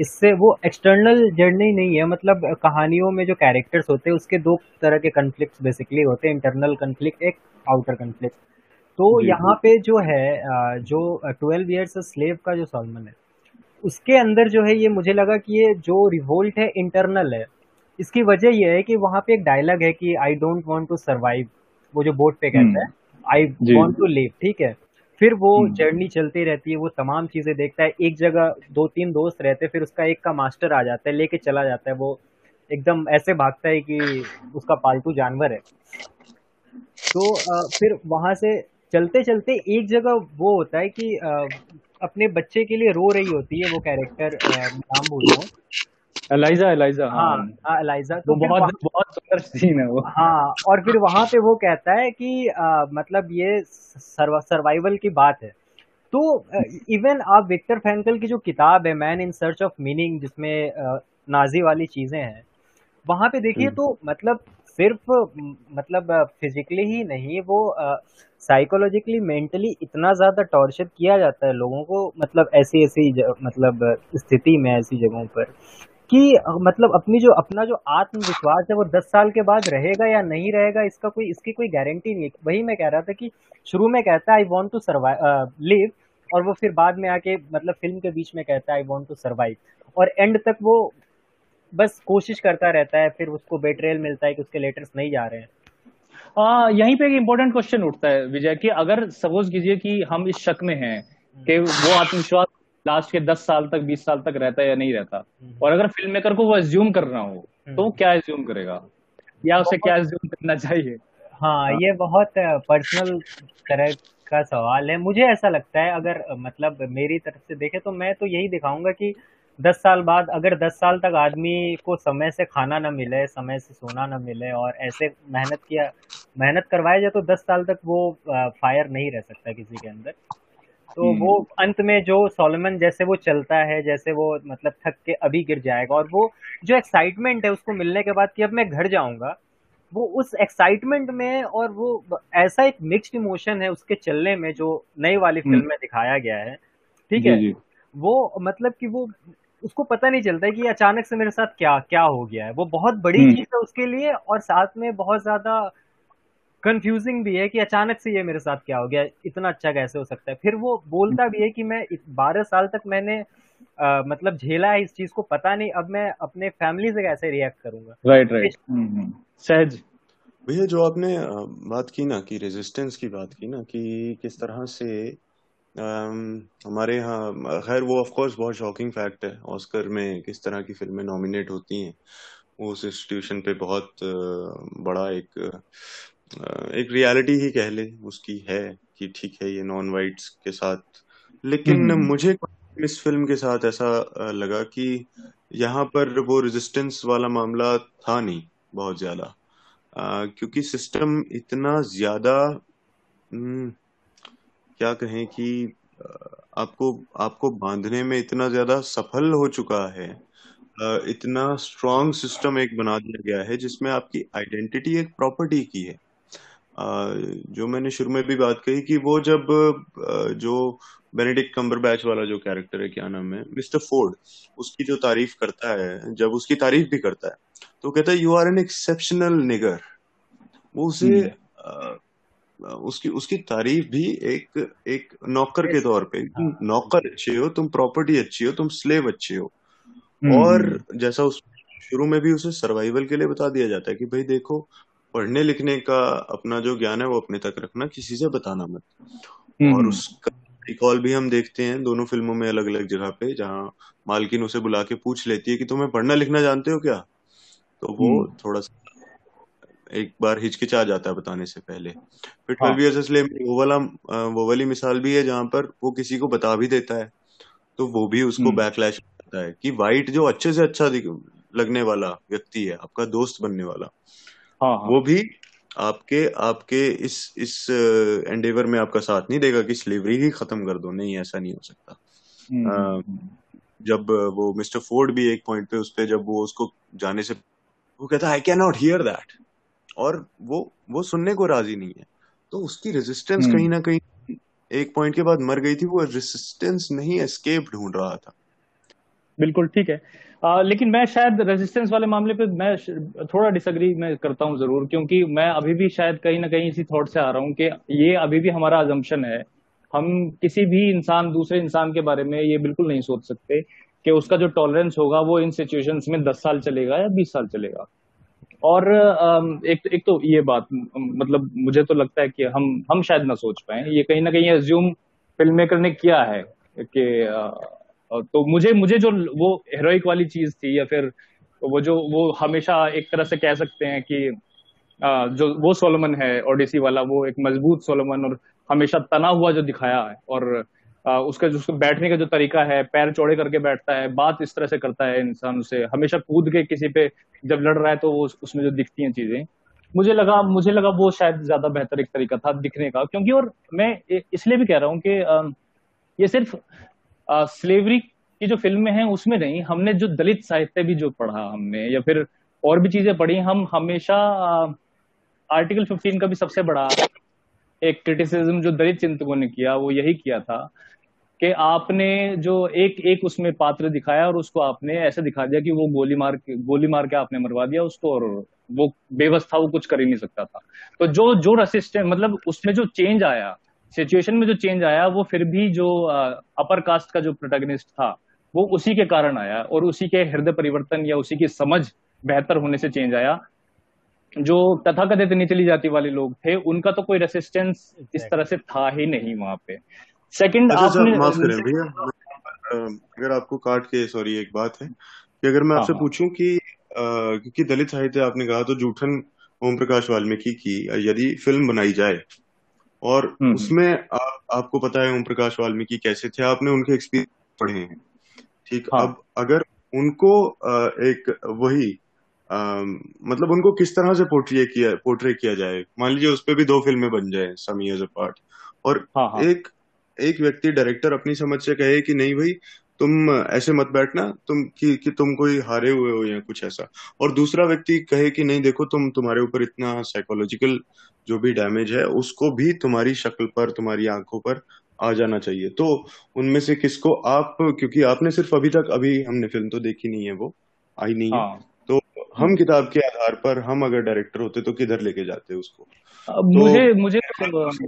S3: इससे वो एक्सटर्नल जर्नी नहीं है मतलब कहानियों में जो कैरेक्टर्स होते हैं उसके दो तरह के कन्फ्लिक्ट बेसिकली होते हैं इंटरनल कन्फ्लिक्ट एक आउटर कन्फ्लिक्ट तो यहाँ पे जो है जो ट्वेल्व ईयर्स स्लेव का जो सॉलमन है उसके अंदर जो है ये मुझे लगा कि ये जो रिवोल्ट है इंटरनल है इसकी वजह यह है कि वहाँ पे एक डायलॉग है कि I don't want to survive वो जो बोट पे कहता हम्म। है आई वॉन्ट टू लिव ठीक है? फिर वो जर्नी हम्म। चलती रहती है वो तमाम चीज़ें देखता है एक जगह दो तीन दोस्त रहते हैं फिर उसका एक का मास्टर आ जाता है लेके चला जाता है वो एकदम ऐसे भागता है कि उसका पालतू जानवर है। तो आ, फिर वहाँ से चलते चलते एक जगह वो होता है कि आ, अपने बच्चे के लिए रो रही होती है वो कैरेक्टर नाम भूल रहा हूँ।
S1: एलाइजा एलाइजा हाँ।
S3: हाँ एलाइजा हाँ, तो
S1: बहुत बहुत सुंदर सीन है वो।
S3: हाँ और फिर वहाँ पे वो कहता है कि आ, मतलब ये सर्वाइवल की बात है। तो इवन आप विक्टर फ्रैंकल की जो किताब है man in search of meaning जिसमें नाजी वाली चीज़ें हैं वहाँ पे देखिए हम्म। तो मतलब सिर्फ़ मतलब फिजिकली ही नहीं वो साइकोलॉजिकली मेंटली इतना ज़्यादा टॉर्चर किया जाता है लोगों को मतलब ऐसी ऐसी मतलब स्थिति में ऐसी जगहों पर। कि मतलब अपनी जो अपना जो आत्मविश्वास है वो दस साल के बाद रहेगा या नहीं रहेगा इसका कोई इसकी कोई गारंटी नहीं है। वही मैं कह रहा था कि शुरू में कहता है I want to survive live और वो फिर बाद में आके मतलब फ़िल्म के बीच में कहता है आई वॉन्ट टू सर्वाइव और एंड तक वो बस कोशिश करता रहता है फिर उसको बेट्रेल मिलता है कि उसके लेटर्स नहीं जा रहे हैं।
S1: आ, यहीं पे एक इम्पोर्टेंट क्वेश्चन उठता है विजय कि अगर सपोज़ कीजिए कि हम इस शक में हैं कि वो आत्मविश्वास लास्ट के दस साल तक बीस साल तक रहता है या नहीं रहता। हम्म। और अगर फ़िल्म मेकर को वो एज्यूम कर रहा हो तो वो हम्म। क्या एज्यूम करेगा? या उसे क्या एज्यूम करना चाहिए?
S3: हाँ ये बहुत पर्सनल तरह का सवाल है। मुझे ऐसा लगता है अगर मतलब मेरी तरफ़ से देखे तो मैं तो यही दिखाऊँगा कि दस साल बाद अगर दस साल तक आदमी को समय से खाना ना मिले समय से सोना ना मिले और ऐसे मेहनत किया मेहनत करवाया जाए तो दस साल तक वो फायर नहीं रह सकता किसी के अंदर। तो हम्म। वो अंत में जो सोलमन जैसे वो चलता है जैसे वो मतलब थक के अभी गिर जाएगा और वो जो एक्साइटमेंट है उसको मिलने के बाद कि अब मैं घर जाऊँगा वो उस एक्साइटमेंट में और वो ऐसा एक मिक्स्ड इमोशन है उसके चलने में जो नई वाली फ़िल्म हम्म। में दिखाया गया है ठीक है वो मतलब कि वो उसको पता नहीं चलता है कि अचानक से मेरे साथ क्या क्या हो गया है वो बहुत बड़ी हम्म। चीज़ है उसके लिए और साथ में बहुत ज़्यादा कंफ्यूजिंग भी है कि अचानक से ये मेरे साथ क्या हो गया इतना अच्छा कैसे हो सकता है? फिर वो बोलता भी है कि मैं बारह साल तक मैंने आ, मतलब झेला है इस चीज़ को पता नहीं अब मैं अपने फैमिली से कैसे रिएक्ट करूँगा?
S1: Right right. सहज।
S2: भैया जो आपने बात की ना कि रेजिस्टेंस की बात की ना कि किस तरह से हमारे यहाँ खैर वो ऑफ़ कोर्स बहुत शॉकिंग फैक्ट है ऑस्कर में किस तरह की फ़िल्में नॉमिनेट होती हैं उस इंस्टीट्यूशन पे बहुत बड़ा एक एक रियलिटी ही कह ले उसकी है कि ठीक है ये नॉन वाइट्स के साथ। लेकिन हम्म। मुझे इस फ़िल्म के साथ ऐसा लगा कि यहाँ पर वो रेजिस्टेंस वाला मामला था नहीं बहुत ज़्यादा। क्योंकि सिस्टम इतना ज़्यादा हम्म, क्या कहें कि आपको आपको बांधने में इतना ज़्यादा सफल हो चुका है। इतना स्ट्रॉन्ग सिस्टम एक बना दिया गया है जिसमें आपकी आइडेंटिटी एक प्रॉपर्टी की है। जो मैंने शुरू में भी बात कही कि वो जब जो बेनेडिक्ट कम्बर बैच वाला जो कैरेक्टर है क्या नाम है मिस्टर फोर्ड उसकी जो तारीफ़ करता है जब उसकी तारीफ़ भी करता है तो कहता है you are an exceptional nigger वो उसे हम्म। उसकी उसकी तारीफ़ भी एक एक नौकर के तौर पे तुम हाँ। नौकर अच्छे हो तुम प्रॉपर्टी अच्छी हो तुम स्लेव अच्छे हो हम्म, और। जैसा उस शुरू में भी उसे सर्वाइवल के लिए बता दिया जाता है कि भाई देखो पढ़ने लिखने का अपना जो ज्ञान है वो अपने तक रखना किसी से बताना मत। हम्म, और उसका रिकॉल भी हम देखते हैं दोनों फ़िल्मों में अलग अलग जगह पे जहाँ मालकिन उसे बुला के पूछ लेती है कि तुम्हें पढ़ना लिखना जानते हो क्या? तो वो थोड़ा सा एक बार हिचकिचा जाता है बताने से पहले। फिर ट्वेल्व ईयर्स स्लेव वो वाला वो वाली मिसाल भी है जहाँ पर वो किसी को बता भी देता है। तो वो भी उसको बैकलैश हम्म। करता है कि वाइट जो अच्छे से अच्छा लगने वाला व्यक्ति है आपका दोस्त बनने वाला हाँ, हाँ. वो भी आपके आपके इस इस एंडेवर में आपका साथ नहीं देगा कि स्लेवरी ही खत्म कर दो। नहीं ऐसा नहीं हो सकता। आ, हम्म। जब वो मिस्टर फोर्ड भी एक पॉइंट पे उस पर जब वो उसको जाने से वो कहता है I can not hear that और वो वो सुनने को राज़ी नहीं है। तो उसकी रेजिस्टेंस हम्म। कहीं ना कहीं एक पॉइंट के बाद मर गई थी। वो रेजिस्टेंस नहीं एस्केप ढूंढ रहा था।
S1: बिल्कुल ठीक है। आ, लेकिन मैं शायद रेजिस्टेंस वाले मामले पे मैं थोड़ा डिसग्री मैं करता हूँ ज़रूर क्योंकि मैं अभी भी शायद कहीं ना कहीं इसी थॉट से आ रहा हूँ कि ये अभी भी हमारा अजम्पन है। हम किसी भी इंसान दूसरे इंसान के बारे में ये बिल्कुल नहीं सोच सकते कि उसका जो टॉलरेंस होगा वो इन सिचुएशंस में दस साल चलेगा या बीस साल चलेगा। और एक एक तो ये बात मतलब मुझे तो लगता है कि हम हम शायद ना सोच पाए। ये कहीं ना कहीं एज्यूम फ़िल्म मेकर ने किया है कि तो मुझे मुझे जो वो हेरोइक वाली चीज़ थी या फिर वो जो, वो हमेशा एक तरह से कह सकते हैं कि जो, वो सोलोमन है ओडिसी वाला, वो एक मज़बूत सोलोमन और हमेशा तना हुआ जो दिखाया है और उसका जो बैठने का जो तरीका है, पैर चौड़े करके बैठता है, बात इस तरह से करता है इंसान उसे, हमेशा कूद के किसी पे जब लड़ रहा है तो वो उसमें जो दिखती हैं चीज़ें। मुझे लगा मुझे लगा वो शायद ज़्यादा बेहतर एक तरीका था दिखने का, क्योंकि और मैं इसलिए भी कह रहा हूँ कि ये सिर्फ़ स्लेवरी की जो फ़िल्में हैं, उसमें नहीं, हमने जो दलित साहित्य भी जो पढ़ा हमने, या फिर और भी चीज़ें पढ़ी, हम हमेशा आर्टिकल फिफ्टीन का भी सबसे बड़ा एक क्रिटिसिज्म जो दलित चिंतकों ने किया, वो यही किया था कि आपने जो एक एक उसमें पात्र दिखाया और उसको आपने ऐसे दिखा दिया कि वो गोली मार के, गोली मार के आपने मरवा दिया उसको और वो बेबस था, वो कुछ कर ही नहीं सकता था। तो जो जो रसिस्टेंट मतलब उसमें जो चेंज आया सिचुएशन में जो चेंज आया वो फिर भी जो अपर कास्ट का जो प्रोटेगनिस्ट था वो उसी के कारण आया और उसी के हृदय परिवर्तन या उसी की समझ बेहतर होने से चेंज आया। जो तथाकथित निचली जाति वाले लोग थे उनका तो कोई रेसिस्टेंस इस तरह से था ही नहीं वहाँ पे। सेकंड अच्छा, आपने
S2: माफ़ करें भैया अगर आपको काट के सॉरी एक बात है कि अगर मैं आपसे हाँ, हाँ। पूछूँ कि क्योंकि दलित साहित्य आपने कहा तो जूठन ओम प्रकाश वाल्मीकि की यदि फ़िल्म बनाई जाए और उसमें आ, आपको पता है ओम प्रकाश वाल्मीकि कैसे थे? आपने उनके एक्सपीरियंस पढ़े हैं। ठीक हाँ. अब अगर उनको एक वही आ, मतलब उनको किस तरह से पोर्ट्रे किया पोर्ट्रे किया जाए? मान लीजिए उस पर भी दो फ़िल्में बन जाए समी एज अ पार्ट और हाँ, हाँ. एक एक व्यक्ति डायरेक्टर अपनी समझ से कहे कि नहीं भाई तुम ऐसे मत बैठना तुम कि, कि तुम कोई हारे हुए हो या कुछ ऐसा। और दूसरा व्यक्ति कहे कि नहीं देखो तुम तुम्हारे ऊपर इतना साइकोलॉजिकल जो भी डैमेज है उसको भी तुम्हारी शक्ल पर तुम्हारी आँखों पर आ जाना चाहिए। तो उनमें से किसको आप क्योंकि आपने सिर्फ़ अभी तक अभी हमने फ़िल्म तो देखी नहीं है वो आई नहीं हाँ. तो हम किताब के आधार पर हम अगर डायरेक्टर होते तो किधर लेके जाते उसको?
S1: तो मुझे मुझे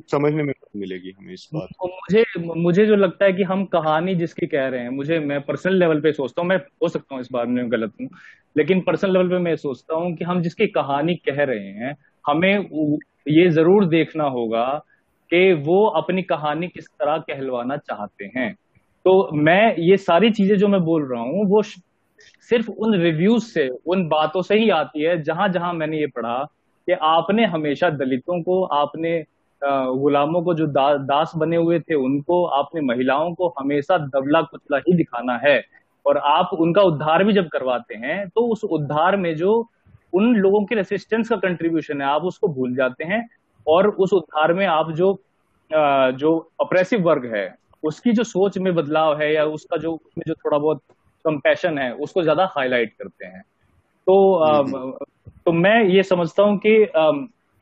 S2: समझने में मिलेगी हमें इस बात
S1: को। मुझे मुझे जो लगता है कि हम कहानी जिसकी कह रहे हैं मुझे मैं पर्सनल लेवल पे सोचता हूँ मैं हो सकता हूँ इस बारे में गलत हूँ लेकिन पर्सनल लेवल पे मैं सोचता हूँ कि हम जिसकी कहानी कह रहे हैं हमें ये ज़रूर देखना होगा कि वो अपनी कहानी किस तरह कहलवाना चाहते हैं। तो मैं ये सारी चीज़ें जो मैं बोल रहा हूँ वो सिर्फ़ उन रिव्यूज़ से उन बातों से ही आती है जहाँ जहाँ मैंने ये पढ़ा कि आपने हमेशा दलितों को आपने गुलामों को जो दा, दास बने हुए थे उनको आपने महिलाओं को हमेशा दबला कुचला ही दिखाना है। और आप उनका उद्धार भी जब करवाते हैं तो उस उद्धार में जो उन लोगों के रेसिस्टेंस का कंट्रीब्यूशन है आप उसको भूल जाते हैं। और उस उद्धार में आप जो जो अप्रेसिव वर्ग है उसकी जो सोच में बदलाव है या उसका जो उसमें जो थोड़ा बहुत कंपैशन है उसको ज़्यादा हाईलाइट करते हैं। तो। तो मैं ये समझता हूँ कि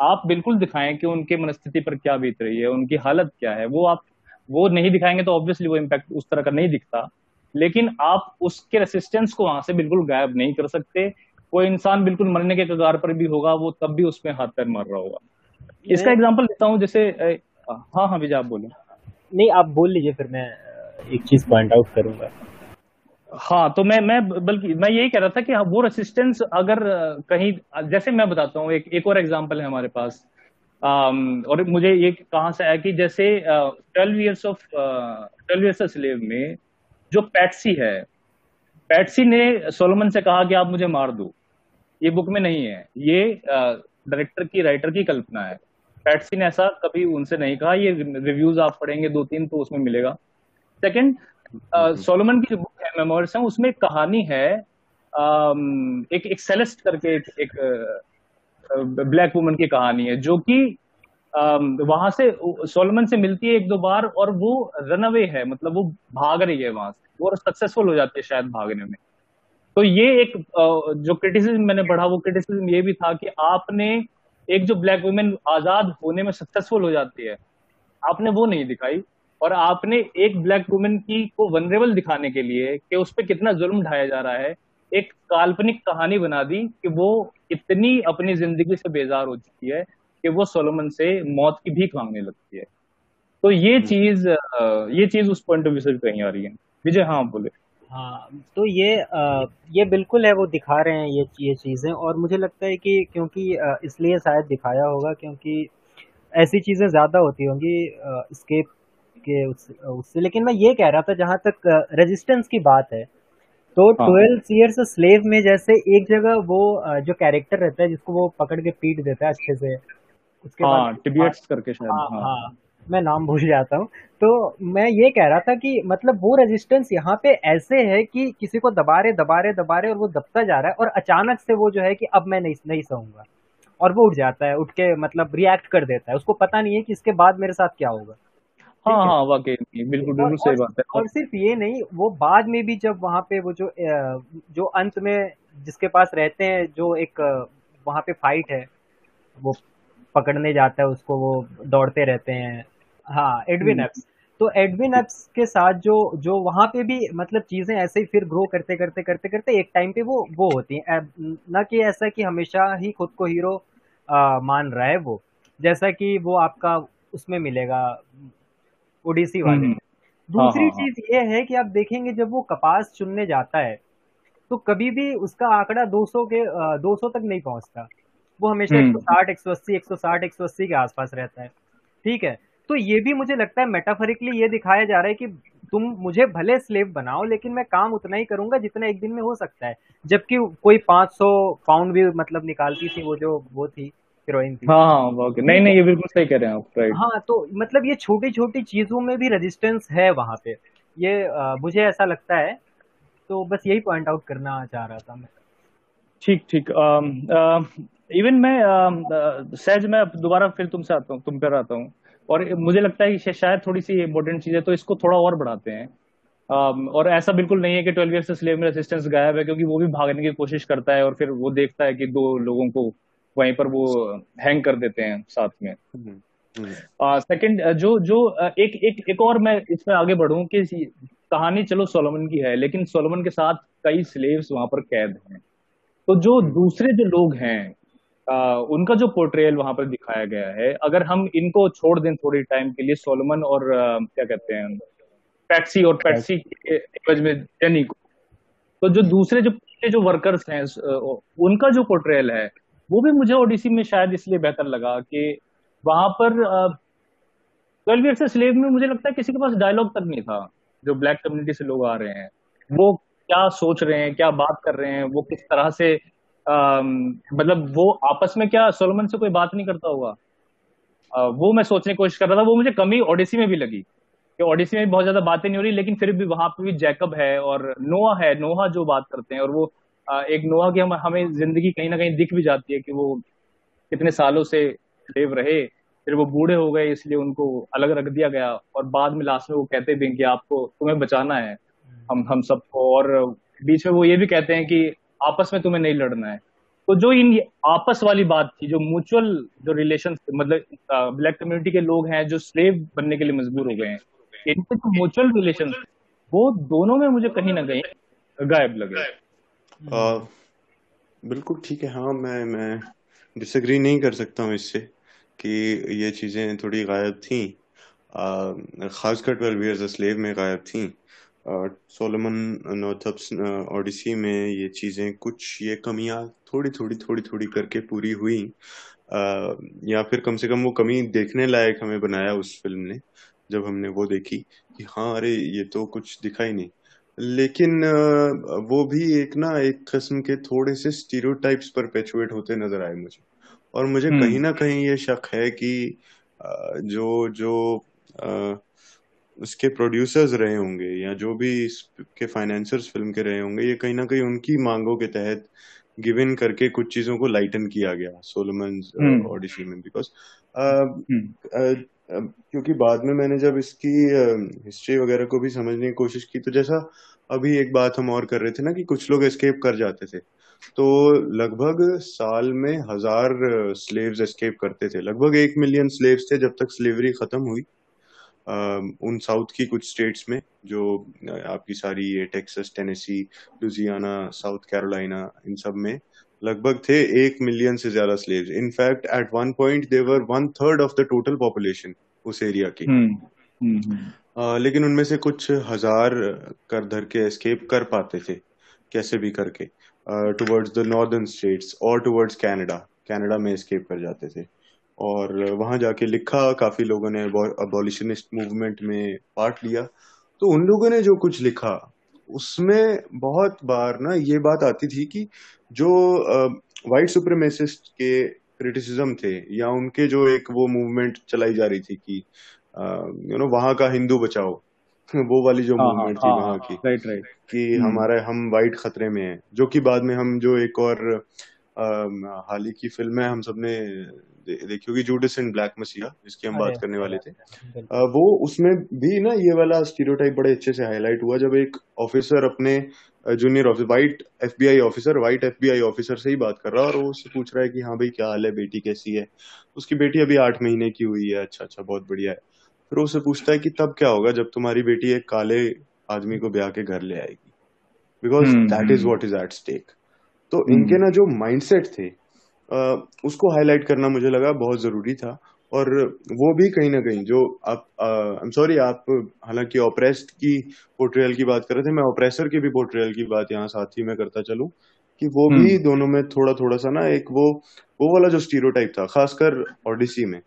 S1: आप बिल्कुल दिखाएँ कि उनके मनस्थिति पर क्या बीत रही है उनकी हालत क्या है। वो आप वो नहीं दिखाएँगे तो ऑब्वियसली वो इम्पैक्ट उस तरह का नहीं दिखता। लेकिन आप उसके रेसिस्टेंस को वहाँ से बिल्कुल गायब नहीं कर सकते। कोई इंसान बिल्कुल मरने के कगार पर भी होगा वो तब भी उसमें हाथ पैर मर रहा होगा। इसका एग्ज़ाम्पल देता हूँ जैसे हाँ हाँ विजय आप बोले
S3: नहीं आप बोल लीजिए फिर मैं एक चीज़ पॉइंट आउट करूँगा।
S1: हाँ तो मैं मैं बल्कि मैं यही कह रहा था कि हाँ, वो रेसिस्टेंस अगर कहीं जैसे मैं बताता हूँ एक एक और एग्जांपल है हमारे पास। आम, और मुझे ये कहाँ से आया कि जैसे twelve years of twelve years slave में जो पैटसी है पैटसी ने सोलोमन से कहा कि आप मुझे मार दो। ये बुक में नहीं है। ये डायरेक्टर की राइटर की कल्पना है। पैटसी ने ऐसा कभी उनसे नहीं कहा। ये रिव्यूज़ आप पढ़ेंगे दो तीन तो उसमें मिलेगा। सेकंड सोलोमन की जो बुक है मेमोर्स है उसमें एक कहानी है एक एक सेलेस्ट करके एक, एक ब्लैक वुमन की कहानी है जो कि वहाँ से सोलोमन से मिलती है एक दो बार और वो रन अवे है मतलब वो भाग रही है वहाँ से वो सक्सेसफुल हो जाती है शायद भागने में। तो ये एक जो क्रिटिसिज्म मैंने पढ़ा वो क्रिटिसिज्म ये भी था कि आपने एक जो ब्लैक वुमेन आज़ाद होने में सक्सेसफुल हो जाती है आपने वो नहीं दिखाई। और आपने एक ब्लैक वुमेन की को वनरेबल दिखाने के लिए कि उस पर कितना जुल्म ढाया जा रहा है एक काल्पनिक कहानी बना दी कि वो इतनी अपनी ज़िंदगी से बेजार हो चुकी है कि वो सोलोमन से मौत की भीख मांगने लगती है। तो ये हम्म। चीज़ ये चीज़ उस पॉइंट ऑफ़ व्यू से कहीं आ रही है। विजय हाँ बोले
S3: हाँ तो ये आ, ये बिल्कुल है वो दिखा रहे हैं ये ये चीज़ें और मुझे लगता है कि क्योंकि इसलिए शायद दिखाया होगा क्योंकि ऐसी चीज़ें ज़्यादा होती होंगी स्केप के उस, उससे। लेकिन मैं ये कह रहा था जहाँ तक रेजिस्टेंस की बात है तो ट्वेल्व ईयर्स स्लेव में जैसे एक जगह वो जो कैरेक्टर रहता है जिसको वो पकड़ के पीट देता है अच्छे से
S1: उसके हाँ, बाद टिबियट्स करके शायद हाँ,
S3: हाँ, हाँ मैं नाम भूल जाता हूँ। तो मैं ये कह रहा था कि मतलब वो रेजिस्टेंस यहाँ पे ऐसे है कि किसी को दबा रहे दबा रहे दबा रहे और वो दबता जा रहा है और अचानक से वो जो है कि अब मैं नहीं नहीं सहूँगा। और वो उठ जाता है उठ के मतलब रिएक्ट कर देता है। उसको पता नहीं है कि इसके बाद मेरे साथ क्या होगा।
S1: हाँ हाँ। वाकई बिल्कुल बिल्कुल सही बात है।
S3: और सिर्फ़ ये नहीं वो बाद में भी जब वहाँ पे वो जो जो अंत में जिसके पास रहते हैं जो एक वहाँ पे फाइट है वो पकड़ने जाता है उसको वो दौड़ते रहते हैं। हाँ एडविन एप्स हम्म। तो एडविन एप्स के साथ जो जो वहाँ पे भी मतलब चीज़ें ऐसे ही फिर ग्रो करते करते करते करते एक टाइम पे वो वो होती हैं। न कि ऐसा कि हमेशा ही खुद को हीरो आ, मान रहा है वो। जैसा कि वो आपका उसमें मिलेगा ओडिसी वाले। हम्म। दूसरी हाँ, हाँ, चीज़ ये है कि आप देखेंगे जब वो कपास चुनने जाता है तो कभी भी उसका आंकड़ा 200 के 200 तक नहीं पहुँचता। वो हमेशा 160 180 160 180 के आसपास रहता है। ठीक है? तो ये भी मुझे लगता है मेटाफरिकली ये दिखाया जा रहा है कि तुम मुझे भले स्लेव बनाओ लेकिन मैं काम उतना ही करूँगा जितना एक दिन में हो सकता है। जबकि कोई 500 पाउंड भी मतलब निकालती थी वो जो वो थी। हीरोइन थी।
S1: हाँ हाँ ओके। नहीं नहीं ये बिल्कुल सही कह रहे हैं आप राइट
S3: हाँ तो मतलब ये छोटी छोटी चीज़ों में भी रेजिस्टेंस है वहाँ पे। ये आ, मुझे ऐसा लगता है। तो बस यही पॉइंट आउट करना चाह रहा था मैं।
S1: ठीक ठीक। इवन मैं सहज मैं दोबारा फिर तुमसे आता हूँ तुम पर आता हूँ। और मुझे लगता है कि शायद थोड़ी सी इम्पोर्टेंट चीज़ है तो इसको थोड़ा और बढ़ाते हैं। um, और ऐसा बिल्कुल नहीं है कि ट्वेल्व ईयर से स्लेव में रेसिस्टेंस गायब है क्योंकि वो भी भागने की कोशिश करता है और फिर वो देखता है कि दो लोगों को वहीं पर वो हैंग कर देते हैं साथ में। सेकंड हम्म, हम्म। uh, जो जो uh, एक एक एक और मैं इसमें आगे बढ़ूं कि कहानी चलो सोलोमन की है लेकिन सोलोमन के साथ कई स्लेव्स वहाँ पर कैद हैं। तो जो दूसरे जो लोग हैं आ, उनका जो पोर्ट्रेयल वहाँ पर दिखाया गया है अगर हम इनको छोड़ दें थोड़ी टाइम के लिए सोलोमन और आ, क्या कहते हैं पैक्सी और पैक्सी के में जेनी को तो जो दूसरे जो जो वर्कर्स हैं उनका जो पोर्ट्रेयल है वो भी मुझे ओडीसी में शायद इसलिए बेहतर लगा कि वहाँ पर ट्वेल्व ईयर से स्लेव में मुझे लगता है किसी के पास डायलॉग तक नहीं था, जो ब्लैक कम्युनिटी से लोग आ रहे हैं। वो क्या सोच रहे हैं, क्या बात कर रहे हैं, वो किस तरह से मतलब वो आपस में क्या सोलोमन से कोई बात नहीं करता होगा वो मैं सोचने की कोशिश कर रहा था, वो मुझे कमी ओडिसी में भी लगी, कि ओडिसी में बहुत ज़्यादा बातें नहीं हो रही, लेकिन फिर भी वहाँ पे भी जैकब है और नोआ है नोहा जो बात करते हैं और वो एक नोहा की हम हमें ज़िंदगी कहीं ना कहीं दिख भी जाती है कि वो कितने सालों से लेव रहे फिर वो बूढ़े हो गए इसलिए उनको अलग रख दिया गया और बाद में लास्ट में वो कहते भी कि आपको तुम्हें बचाना है हम हम सबको। और बीच में वो ये भी कहते हैं कि आपस में तुम्हें नहीं लड़ना है। तो जो इन आपस वाली बात थी जो म्यूचुअल जो रिलेशन मतलब ब्लैक कम्युनिटी के लोग हैं जो स्लेव बनने के लिए मजबूर हो गए हैं इनके जो म्यूचुअल रिलेशन वो दोनों में मुझे कहीं ना कहीं गायब लगे।
S2: बिल्कुल ठीक है। हाँ मैं मैं डिसएग्री नहीं कर सकता हूँ इससे कि ये चीज़ें थोड़ी गायब थी। खासकर ट्वेल्व ईयर्स स्लेव में गायब थी। सोलोमन नोथप्स ओडिसी में ये चीज़ें कुछ ये कमियाँ थोड़ी थोड़ी थोड़ी थोड़ी करके पूरी हुई। आ, या फिर कम से कम वो कमी देखने लायक हमें बनाया उस फ़िल्म ने जब हमने वो देखी कि हाँ अरे ये तो कुछ दिखा ही नहीं। लेकिन वो भी एक ना एक किस्म के थोड़े से स्टीरियोटाइप्स पर पेचुएट होते नज़र आए मुझे और मुझे हम्म। कहीं ना कहीं ये शक है कि जो जो उसके प्रोड्यूसर्स रहे होंगे या जो भी इसके फाइनेंसर्स फ़िल्म के रहे होंगे ये कहीं ना कहीं उनकी मांगों के तहत गिव इन करके कुछ चीज़ों को लाइटन किया गया सोलोमन ऑडिशन में बिकॉज़ हम्म। क्योंकि बाद में मैंने जब इसकी हिस्ट्री वगैरह को भी समझने की कोशिश की तो जैसा अभी एक बात हम और कर रहे थे ना कि कुछ लोग एस्केप कर जाते थे। तो लगभग साल में हज़ार स्लेव्स एस्केप करते थे। लगभग एक मिलियन स्लेव्स थे जब तक स्लेवरी खत्म हुई। उन साउथ की कुछ स्टेट्स में, जो आपकी सारी ये Texas Tennessee Louisiana South Carolina इन सब में लगभग थे एक मिलियन से ज़्यादा slaves in fact at one point there were one third of the total population उस एरिया की। हम्म, हम्म, हम्म। लेकिन उनमें से कुछ हज़ार कर धर के एस्केप कर पाते थे। कैसे भी करके। टुवर्ड्स द नॉर्दर्न स्टेट्स और टुवर्ड्स कनाडा कनाडा में एस्केप कर जाते थे। और वहाँ जाके लिखा काफ़ी लोगों ने अबॉलिशनिस्ट मूवमेंट में पार्ट लिया। तो उन लोगों ने जो कुछ लिखा उसमें बहुत बार ना ये बात आती थी कि जो वाइट सुप्रीमेसिस्ट के क्रिटिसिज्म थे या उनके जो एक वो मूवमेंट चलाई जा रही थी कि यू नो वहाँ का हिंदू बचाओ वो वाली जो मूवमेंट हाँ, हाँ, थी हाँ, वहाँ की
S1: राइट राइट
S2: कि हमारा हमारे हम वाइट खतरे में हैं जो कि बाद में हम जो एक और हाल ही की फ़िल्म है हम सबने देखी होगी जूडिस इन ब्लैक मसीहा जिसकी हम बात करने वाले थे। वो उसमें भी ना ये वाला स्टीरियोटाइप बड़े अच्छे से हाईलाइट हुआ जब एक ऑफिसर अपने junior officer white FBI officer white FBI officer से ही बात कर रहा है और वो उससे पूछ रहा है कि हाँ भाई क्या हाल है? बेटी कैसी है? उसकी बेटी अभी आठ महीने की हुई है। अच्छा अच्छा बहुत बढ़िया है। फिर उससे पूछता है कि तब क्या होगा जब तुम्हारी बेटी एक काले आदमी को ब्याह के घर ले आएगी? Because that is what is at stake तो हम्म। इनके ना जो माइंडसेट थे उसको हाईलाइट करना मुझे लगा बहुत ज़रूरी था और वो भी कहीं ना कहीं जो आप आई एम सॉरी आप हालाँकि ऑपरेस्ट की पोर्ट्रेयल की बात कर रहे थे मैं ऑपरेसर की भी पोर्ट्रेयल की बात यहाँ साथ ही में करता चलूँ कि वो भी हम्म। दोनों में थोड़ा थोड़ा सा ना एक वो वो वाला जो स्टीरियोटाइप था खासकर ओडिसी में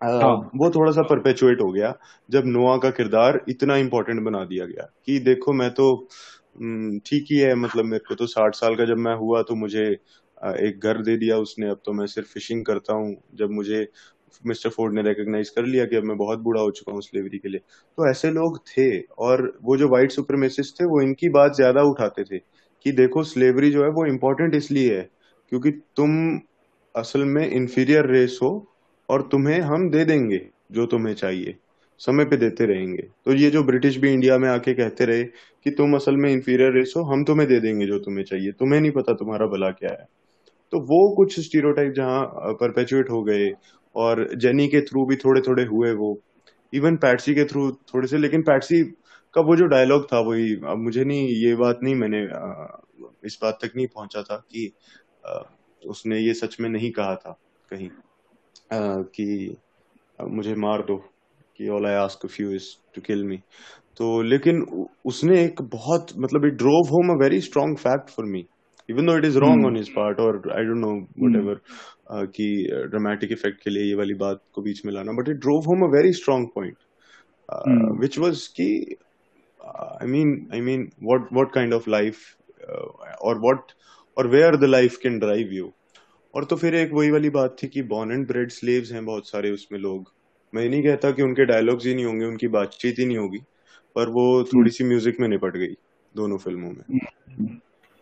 S2: हाँ. वो थोड़ा सा परपेचुएट हो गया जब नोआ का किरदार इतना इम्पोर्टेंट बना दिया गया कि देखो मैं तो ठीक ही है मतलब मेरे को तो साठ साल का जब मैं हुआ तो मुझे एक घर दे दिया उसने। अब तो मैं सिर्फ़ फिशिंग करता हूँ। जब मुझे मिस्टर फोर्ड ने रिकॉग्नाइज कर लिया कि अब मैं बहुत बूढ़ा हो चुका हूँ स्लेवरी के लिए। तो ऐसे लोग थे और वो जो व्हाइट सुपरमेसिस्ट थे, वो इनकी बात ज़्यादा उठाते थे कि देखो स्लेवरी जो है वो इम्पोर्टेंट इसलिए है क्योंकि तुम असल में इंफीरियर रेस हो और तुम्हें हम दे देंगे जो तुम्हें चाहिए। समय पे देते रहेंगे। तो ये जो ब्रिटिश भी इंडिया में आके कहते रहे कि तुम असल में इंफीरियर रेस हो, हम तुम्हें दे देंगे जो तुम्हें चाहिए। तुम्हें नहीं पता तुम्हारा भला क्या है। तो वो कुछ स्टीरियोटाइप जहाँ परपेचुएट हो गए और जेनी के थ्रू भी थोड़े थोड़े हुए वो। इवन पैटसी के थ्रू थोड़े से, लेकिन पैटसी का वो जो डायलॉग था वही, अब मुझे नहीं, ये बात नहीं मैंने इस बात तक नहीं पहुँचा था कि उसने ये सच में नहीं कहा था कहीं। कि मुझे मार दो। कि all I ask of you is to kill me तो लेकिन उसने एक बहुत मतलब it drove home a very strong fact for me even though it is wrong on his part और आई डोंट नो व्हाटएवर कि ड्रामेटिक इफ़ेक्ट के लिए ये वाली बात को बीच में लाना but it drove home a very strong point which was कि I mean I mean what what kind of life और व्हाट और where the life can drive you और तो फिर एक वही वाली बात थी कि बॉर्न एंड ब्रेड स्लेव्स हैं बहुत सारे उसमें लोग. मैं नहीं कहता कि उनके डायलॉग्स ही नहीं होंगे, उनकी बातचीत ही नहीं होगी, पर वो थोड़ी सी म्यूज़िक में निपट गई दोनों फ़िल्मों में।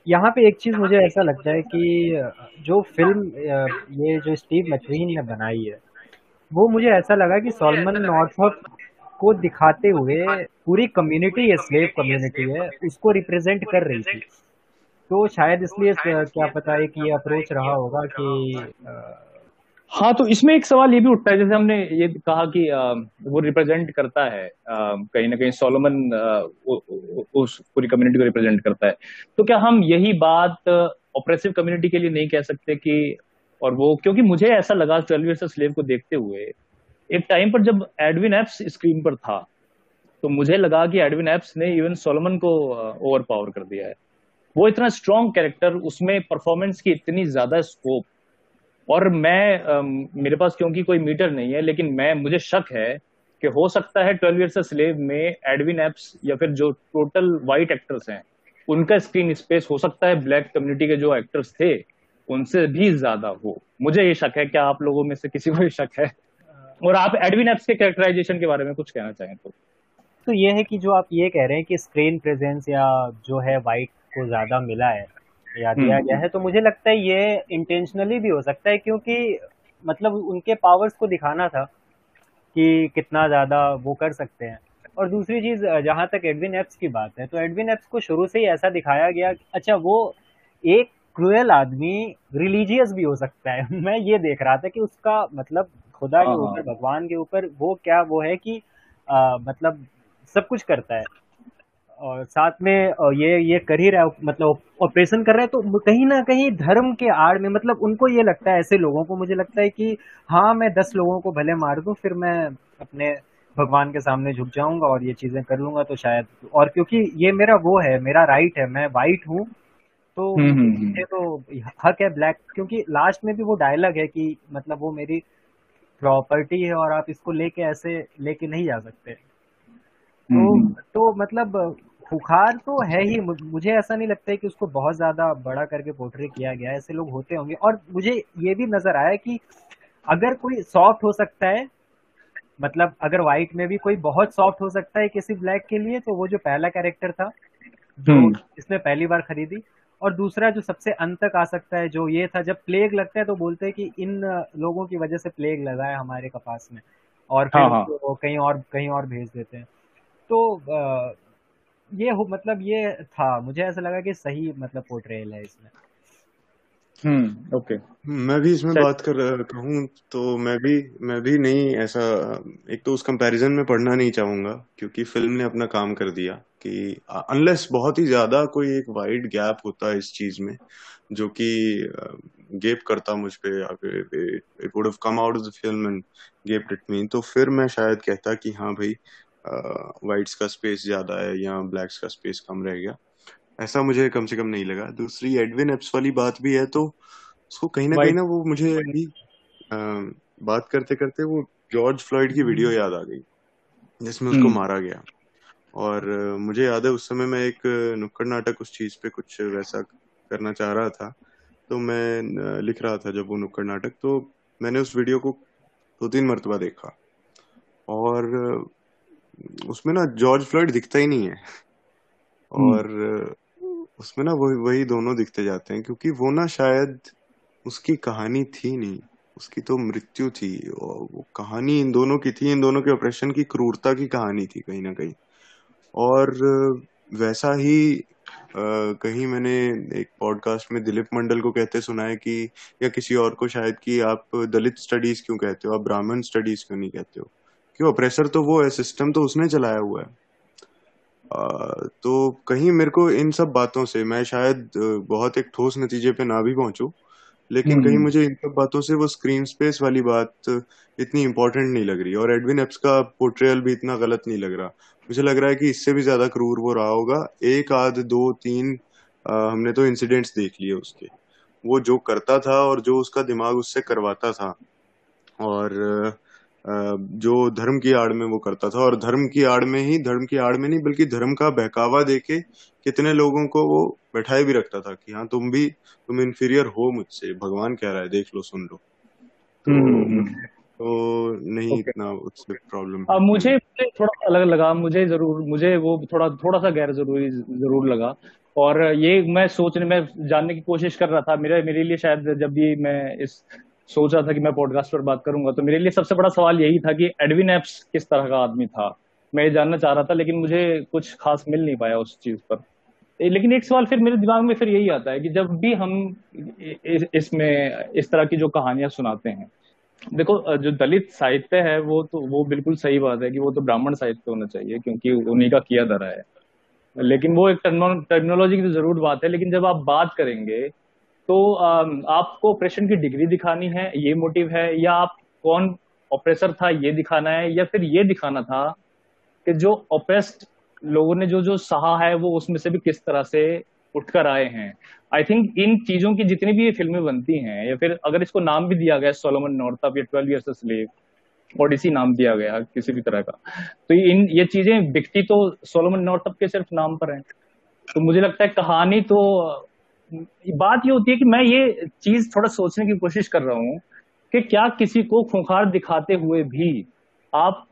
S3: यहाँ पे एक चीज़ मुझे ऐसा लगता है कि, जो फ़िल्म ये जो स्टीव मैकवीन ने बनाई है, वो मुझे ऐसा लगा कि सॉलमन नॉर्थअप को दिखाते हुए पूरी कम्युनिटी ये स्लेव कम्युनिटी है, उसको रिप्रेजेंट कर रही थी। तो शायद इसलिए, क्या पता है कि ये अप्रोच रहा होगा कि
S1: हाँ तो इसमें एक सवाल ये भी उठता है, जैसे हमने ये कहा कि वो रिप्रेजेंट करता है कहीं ना कहीं सोलोमन उस पूरी कम्युनिटी को रिप्रेजेंट करता है। तो क्या हम यही बात ऑपरेसिव कम्युनिटी के लिए नहीं कह सकते कि, और वो, क्योंकि मुझे ऐसा लगा ट्वेल्व ईयर्स स्लेव को देखते हुए, एक टाइम पर जब एडविन एप्स स्क्रीन पर था तो मुझे लगा कि एडविन एप्स ने इवन सोलोमन को ओवर पावर कर दिया है। वो इतना स्ट्रॉन्ग कैरेक्टर उसमें परफॉर्मेंस की इतनी ज़्यादा स्कोप और मैं मेरे पास क्योंकि कोई मीटर नहीं है, लेकिन मैं, मुझे शक है कि हो सकता है ट्वेल्व ईयर्स स्लेव में एडविन एप्स या फिर जो टोटल वाइट एक्टर्स हैं, उनका स्क्रीन स्पेस हो सकता है ब्लैक कम्युनिटी के जो एक्टर्स थे, उनसे भी ज़्यादा हो। मुझे ये शक है, क्या आप लोगों में से किसी को ये शक है? और आप एडविन एप्स के कैरेक्टराइजेशन के बारे में कुछ कहना चाहें तो।
S3: तो ये है कि जो आप ये कह रहे हैं कि स्क्रीन प्रेजेंस या जो है वाइट को ज़्यादा मिला है या दिया गया हम्म। है तो मुझे लगता है ये इंटेंशनली भी हो सकता है क्योंकि मतलब उनके पावर्स को दिखाना था कि कितना ज़्यादा वो कर सकते हैं और दूसरी चीज़ जहाँ तक एडविन एप्स की बात है तो एडविन एप्स को शुरू से ही ऐसा दिखाया गया अच्छा वो एक क्रूएल आदमी रिलीजियस भी हो सकता है मैं ये देख रहा था कि उसका मतलब खुदा के हाँ। ऊपर भगवान के ऊपर वो क्या वो है कि आ, मतलब सब कुछ करता है और साथ में ये ये कर ही रहा है मतलब ऑपरेशन कर रहा है तो कहीं ना कहीं धर्म के आड़ में मतलब उनको ये लगता है ऐसे लोगों को मुझे लगता है कि हाँ मैं दस लोगों को भले मार दूँ फिर मैं अपने भगवान के सामने झुक जाऊँगा और ये चीज़ें कर लूँगा तो शायद और क्योंकि ये मेरा वो है मेरा राइट है मैं वाइट हूँ तो ये हम्म, हम्म, हम्म। तो हक है ब्लैक क्योंकि लास्ट में भी वो डायलॉग है कि मतलब वो मेरी प्रॉपर्टी है और आप इसको लेके ऐसे लेके नहीं जा सकते तो तो मतलब खुखार तो है ही मुझे ऐसा नहीं लगता है कि उसको बहुत ज़्यादा बड़ा करके पोर्ट्रे किया गया है ऐसे लोग होते होंगे और मुझे ये भी नज़र आया कि अगर कोई सॉफ्ट हो सकता है मतलब अगर व्हाइट में भी कोई बहुत सॉफ्ट हो सकता है किसी ब्लैक के लिए तो वो जो पहला कैरेक्टर था जो हम्म। इसने पहली बार खरीदी और दूसरा जो सबसे अंत तक आ सकता है जो ये था जब प्लेग लगता है तो बोलते हैं कि इन लोगों की वजह से प्लेग लगा है हमारे कपास में और फिर हाँ, हाँ. कहीं और कहीं और भेज देते हैं तो ये हो मतलब ये था। मुझे ऐसा लगा कि सही मतलब पोर्ट्रेल है इसमें।
S1: हम्म ओके
S2: मैं भी इसमें बात कर कहूँ तो मैं भी मैं भी नहीं ऐसा एक तो उस कंपैरिजन में पढ़ना नहीं चाहूँगा क्योंकि फ़िल्म ने अपना काम कर दिया कि अनलेस बहुत ही ज़्यादा कोई एक वाइड गैप होता है इस चीज़ में जो कि गेप करता मुझ पे it would have come out of the film and gave it me तो फिर मैं शायद कहता कि हाँ भाई वाइट्स का स्पेस ज़्यादा है या ब्लैक्स का स्पेस कम रह गया। ऐसा मुझे कम से कम नहीं लगा। दूसरी एडविन एप्स वाली बात भी है तो उसको कहीं ना कहीं ना वो मुझे अभी बात करते करते वो जॉर्ज फ्लॉइड की वीडियो याद आ गई जिसमें उसको हम्म। मारा गया। और मुझे याद है उस समय मैं एक नुक्कड़ नाटक उस चीज़ पे कुछ वैसा करना चाह रहा था। तो मैं लिख रहा था जब वो नुक्कड़ नाटक तो मैंने उस वीडियो को दो तीन मरतबा देखा। और उसमें ना जॉर्ज फ्लॉयड दिखता ही नहीं है। हम्म। और उसमें ना वही वही दोनों दिखते जाते हैं क्योंकि वो ना शायद उसकी कहानी थी नहीं। उसकी तो मृत्यु थी और वो कहानी इन दोनों की थी इन दोनों के ऑपरेशन की क्रूरता की कहानी थी कहीं ना कहीं। और वैसा ही आ, कहीं मैंने एक पॉडकास्ट में दिलीप मंडल को कहते सुना है कि या किसी और को शायद कि आप दलित स्टडीज़ क्यों कहते हो आप ब्राह्मण स्टडीज़ क्यों नहीं कहते हो? क्यों ऑपरेसर तो वो है सिस्टम तो उसने चलाया हुआ है। आ, तो कहीं मेरे को इन सब बातों से मैं शायद बहुत एक ठोस नतीजे पे ना भी पहुंचू लेकिन कहीं हम्म। मुझे इन सब बातों से वो स्क्रीन स्पेस वाली बात इतनी इम्पोर्टेंट नहीं लग रही और एडविन एप्स का पोर्ट्रेयल भी इतना गलत नहीं लग रहा। मुझे लग रहा है कि इससे भी ज़्यादा क्रूर वो रहा होगा। एक आध दो तीन आ, हमने तो इंसिडेंट्स देख लिए उसके। वो जो करता था और जो उसका दिमाग उससे करवाता था और जो धर्म की आड़ में वो करता था। और धर्म की आड़ में ही धर्म की आड़ में नहीं बल्कि धर्म का बहकावा देके कितने लोगों को वो बैठाए भी रखता था कि हाँ तुम भी तुम इंफीरियर हो मुझसे। भगवान कह रहा है देख लो सुन लो। तो, हम्म, हम्म, हम्म। तो नहीं okay. इतना उससे प्रॉब्लम
S1: अब मुझे थोड़ा अलग लगा मुझे ज़रूर मुझे वो थोड़ा थोड़ा सा गैर ज़रूरी ज़रूर लगा। और ये मैं सोचने में जानने की कोशिश कर रहा था। मेरे मेरे लिए शायद जब भी मैं इस सोच था कि मैं पॉडकास्ट पर बात करूँगा। तो मेरे लिए सबसे बड़ा सवाल यही था कि एडविन एप्स किस तरह का आदमी था? मैं ये जानना चाह रहा था, लेकिन मुझे कुछ खास मिल नहीं पाया उस चीज़ पर। लेकिन एक सवाल फिर मेरे दिमाग में फिर यही आता है कि जब भी हम इसमें, इस तरह की जो कहानियाँ सुनाते हैं, देखो जो दलित साहित्य है, वो तो वो बिल्कुल सही बात है कि वो तो ब्राह्मण साहित्य होना चाहिए, क्योंकि उन्हीं का किया धरा है। लेकिन वो एक टेक्नोलॉजी की तो ज़रूर बात है, लेकिन जब आप बात करेंगे तो आपको ऑपरेशन की डिग्री दिखानी है, ये मोटिव है, या आप कौन ऑपरेसर था, ये दिखाना है, या फिर ये दिखाना था कि जो ऑपरेस्ट लोगों ने जो जो सहा है, वो उसमें से भी किस तरह से उठकर आए हैं। आई थिंक इन चीज़ों की जितनी भी ये फ़िल्में बनती हैं, या फिर अगर इसको नाम भी दिया गया सोलोमन नॉर्थ या ट्वेल्व ईयर्स स्लेव इसी नाम दिया गया, किसी भी तरह का तो इन, ये चीज़ें बिकती तो सोलोमन नॉर्थ के सिर्फ़ नाम पर है। तो मुझे लगता है कहानी तो बात ये होती है कि मैं ये चीज़ थोड़ा सोचने की कोशिश कर रहा हूँ कि क्या किसी को खूंखार दिखाते हुए भी आप,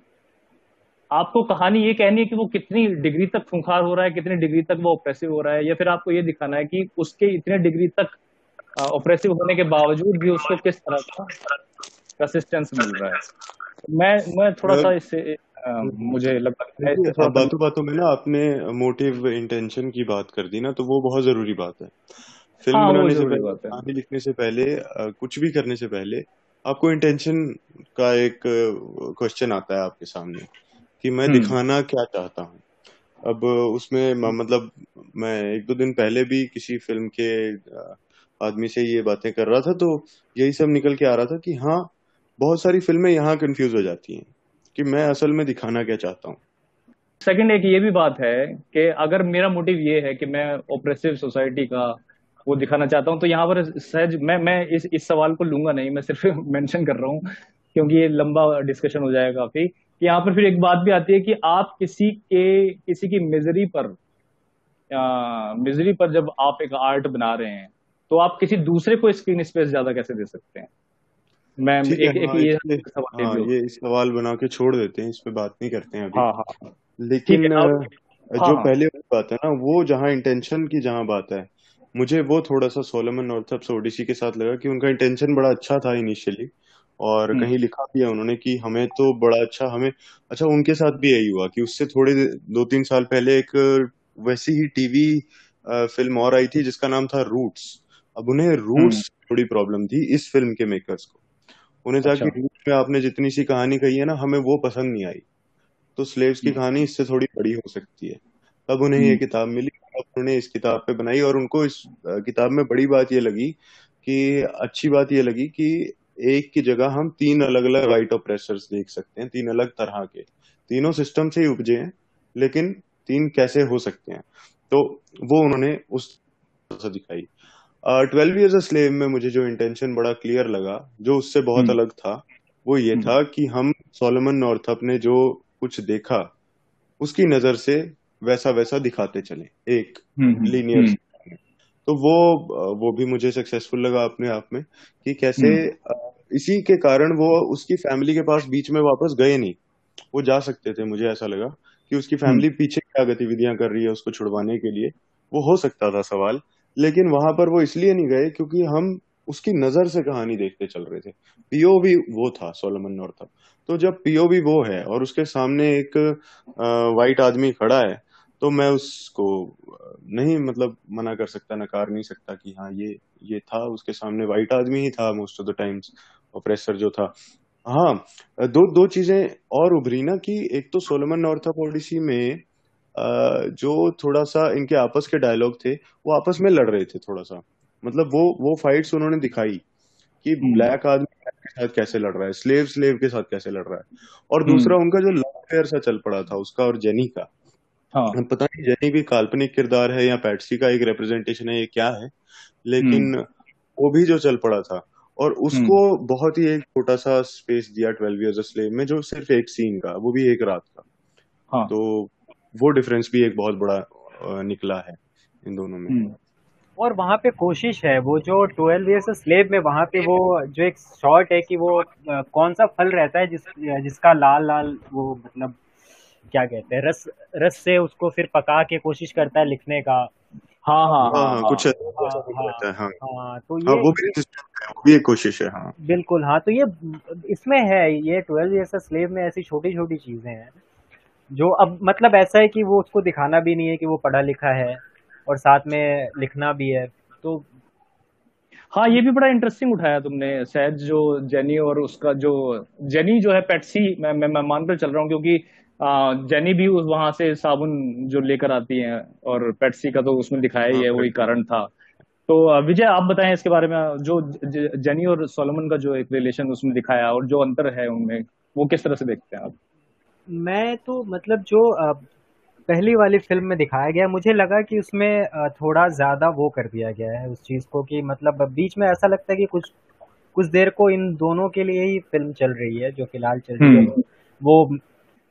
S1: आपको कहानी ये कहनी है कि वो कितनी डिग्री तक खूंखार हो रहा है, कितनी डिग्री तक वो ऑपरेसिव हो रहा है, या फिर आपको ये दिखाना है कि उसके इतने डिग्री तक ऑपरेसिव होने के बावजूद भी उसको किस तरह का कंसिस्टेंस मिल रहा है। मैं मैं थोड़ा सा इससे मुझे लगता
S2: है बातों बातों में ना आपने मोटिव इंटेंशन की बात कर दी ना तो वो बहुत ज़रूरी बात है। फ़िल्म हाँ, बनाने से पहले लिखने से पहले कुछ भी करने से पहले आपको इंटेंशन का एक क्वेश्चन आता है आपके सामने कि मैं हम्म। दिखाना क्या चाहता हूँ? अब उसमें मतलब मैं एक दो दिन पहले भी किसी फ़िल्म के आदमी से ये बातें कर रहा था तो यही सब निकल के आ रहा था कि हाँ बहुत सारी फ़िल्में यहाँ कंफ्यूज हो जाती हैं कि मैं असल में दिखाना क्या चाहता हूँ।
S1: सेकंड एक ये भी बात है कि अगर मेरा मोटिव ये है कि मैं ऑपरेसिव सोसाइटी का वो दिखाना चाहता हूँ तो यहाँ पर सहज मैं मैं इस इस सवाल को लूँगा नहीं, मैं सिर्फ़ मेंशन कर रहा हूँ, क्योंकि ये लंबा डिस्कशन हो जाएगा काफ़ी। कि यहाँ पर फिर एक बात भी आती है कि आप किसी के, किसी की मिजरी पर मिजरी पर जब आप एक आर्ट बना रहे हैं तो आप किसी दूसरे को स्क्रीन स्पेस ज़्यादा कैसे दे सकते हैं?
S2: मैं एक, एक हाँ, ये सवाल हाँ, ये सवाल बना के छोड़ देते हैं इस पे बात नहीं करते हैं अभी। हाँ, हाँ, लेकिन हाँ, जो हाँ, पहले बात है ना वो जहाँ इंटेंशन की जहाँ बात है मुझे वो थोड़ा सा सोलमन नॉर्थअप्स ओडिसी के साथ लगा कि उनका इंटेंशन बड़ा अच्छा था इनिशियली और हम्म। कहीं लिखा भी है उन्होंने कि हमें तो बड़ा अच्छा हमें अच्छा उनके साथ भी यही हुआ कि उससे थोड़े दो तीन साल पहले एक वैसी ही टीवी फ़िल्म और आई थी जिसका नाम था रूट्स अब उन्हें रूट्स हम्म। थोड़ी प्रॉब्लम थी इस फ़िल्म के मेकर्स को। उन्हें था अच्छा। में आपने जितनी सी कहानी कही है ना हमें वो पसंद नहीं आई। तो स्लेव्स की हम्म। कहानी इससे थोड़ी बड़ी हो सकती है। तब उन्हें ये किताब मिली उन्होंने इस किताब पे बनाई और उनको इस किताब में बड़ी बात ये लगी कि अच्छी बात ये लगी कि एक की जगह हम तीन अलग अलग राइट ऑपरेसर्स देख सकते हैं तीन अलग तरह के। तीनों सिस्टम से ही उपजे हैं लेकिन तीन कैसे हो सकते हैं? तो वो उन्होंने उस दिखाई। ट्वेल्व ईयर्स स्लेव में मुझे जो इंटेंशन बड़ा क्लियर लगा जो उससे बहुत हम्म। अलग था वो ये हम्म। था कि हम सोलोमन नॉर्थअप ने जो कुछ देखा उसकी नज़र से वैसा वैसा दिखाते चले एक लीनियर हम्म, तो वो वो भी मुझे सक्सेसफुल लगा अपने आप में कि कैसे हम्म। इसी के कारण वो उसकी फैमिली के पास बीच में वापस गए नहीं वो जा सकते थे मुझे ऐसा लगा कि उसकी फैमिली। पीछे क्या गतिविधियाँ कर रही है उसको छुड़वाने के लिए वो हो सकता था सवाल लेकिन वहाँ पर वो इसलिए नहीं गए क्योंकि हम उसकी नज़र से कहानी देखते चल रहे थे। पीओवी वो था, सोलमन नॉर्थअप तो जब पीओवी वो है और उसके सामने एक वाइट आदमी खड़ा है तो मैं उसको नहीं मतलब मना कर सकता, नकार नहीं सकता कि हाँ ये ये था, उसके सामने वाइट आदमी ही था most of the times oppressor जो था। हाँ दो दो चीज़ें और उभरी ना कि एक तो सोलमन नॉर्थअप ओडिसी में जो थोड़ा सा इनके आपस के डायलॉग थे वो आपस में लड़ रहे थे थोड़ा सा मतलब वो वो फाइट्स उन्होंने दिखाई कि ब्लैक हम्म। आदमी के साथ कैसे लड़ रहा है स्लेव स्लेव के साथ कैसे लड़ रहा है और हम्म। दूसरा उनका जो लव फेयर सा चल पड़ा था उसका और जेनी का हाँ। पता नहीं जेनी भी काल्पनिक किरदार है या पैटसी का एक रिप्रेजेंटेशन है ये क्या है लेकिन हम्म। वो भी जो चल पड़ा था और उसको बहुत ही एक छोटा सा स्पेस दिया ट्वेल्व ईयर्स स्लेव में जो सिर्फ़ एक सीन का वो भी एक रात का हाँ. तो वो डिफरेंस भी एक बहुत बड़ा निकला है इन दोनों में।
S3: और वहाँ पे कोशिश है वो जो ट्वेल्व ईयर्स स्लेब में वहाँ पे वो जो एक शॉर्ट है कि वो कौन सा फल रहता है जिस जिसका लाल लाल वो मतलब क्या कहते हैं रस रस से उसको फिर पका के कोशिश करता है लिखने का।
S2: हाँ हाँ हाँ, हाँ, हाँ कुछ हाँ, तो ये वो भी वो भी एक कोशिश है हाँ।
S3: बिल्कुल हाँ तो ये इसमें है ये ट्वेल्व ईयर्स स्लेब में ऐसी छोटी छोटी चीज़ें हैं। जो अब मतलब ऐसा है कि वो उसको दिखाना भी नहीं है कि वो पढ़ा लिखा है और साथ में लिखना भी है तो
S1: हाँ ये भी बड़ा इंटरेस्टिंग उठाया तुमने सहज जो जेनी और उसका जो जेनी जो है पेट्सी मैं मैं, मैं मानकर चल रहा हूँ क्योंकि जेनी भी उस वहाँ से साबुन जो लेकर आती है और पेट्सी का तो उसमें दिखाया है हाँ, वही कारण था। तो विजय आप बताएँ इसके बारे में जो जेनी और सोलमन का जो एक रिलेशन उसमें दिखाया और जो अंतर है उनमें वो किस तरह से देखते हैं आप?
S3: मैं तो मतलब जो पहली वाली फ़िल्म में दिखाया गया मुझे लगा कि उसमें थोड़ा ज़्यादा वो कर दिया गया है उस चीज़ को कि मतलब बीच में ऐसा लगता है कि कुछ कुछ देर को इन दोनों के लिए ही फ़िल्म चल रही है जो फ़िलहाल चल रही है हम्म। वो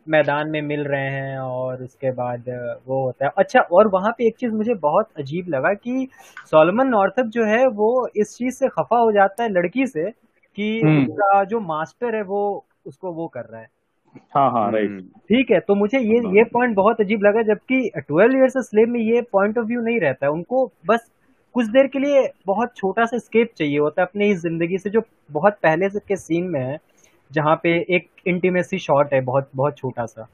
S3: मैदान में मिल रहे हैं और उसके बाद वो होता है अच्छा और वहाँ पे एक चीज़ मुझे बहुत अजीब लगा कि सोलमन नॉर्थअप जो है वो इस चीज़ से खफा हो जाता है लड़की से कि हम्म। उसका जो मास्टर है वो उसको वो कर रहा है
S1: हाँ हाँ राइट हम्म।
S3: ठीक है तो मुझे ये ये पॉइंट बहुत अजीब लगा जबकि ट्वेल्व ईयर्स स्लेव में ये पॉइंट ऑफ़ व्यू नहीं रहता है उनको बस कुछ देर के लिए बहुत छोटा सा स्केप चाहिए होता है अपनी ज़िंदगी से जो बहुत पहले से के सीन में है जहाँ पे एक इंटीमेसी शॉट है बहुत बहुत छोटा सा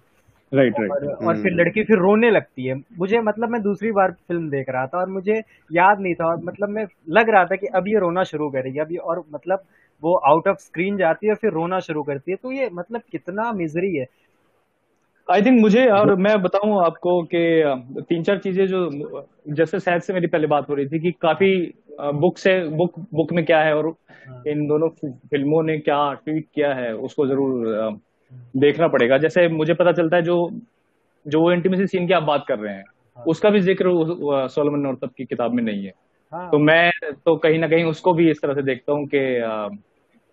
S1: राइट right,
S3: राइट right. और, और फिर हम्म। लड़की फिर रोने लगती है मुझे मतलब मैं दूसरी बार फ़िल्म देख रहा था और मुझे याद नहीं था और मतलब मैं लग रहा था कि अब ये रोना शुरू करेगी अभी और मतलब वो आउट ऑफ़ स्क्रीन जाती है फिर रोना शुरू करती है तो ये मतलब कितना मिजरी है
S1: आई थिंक मुझे और मैं बताऊँ आपको कि तीन चार चीज़ें जो जैसे शायद से मेरी पहले बात हो रही थी कि काफ़ी बुक से बुक बुक में क्या है और हाँ। इन दोनों फ़िल्मों ने क्या ट्वीट किया है उसको ज़रूर देखना पड़ेगा जैसे मुझे पता चलता है जो जो वो इंटीमेसी सीन की आप बात कर रहे हैं हाँ। उसका भी ज़िक्र सोलमन नॉर्थअप की किताब में नहीं है हाँ। तो मैं तो कहीं ना कहीं उसको भी इस तरह से देखता हूँ कि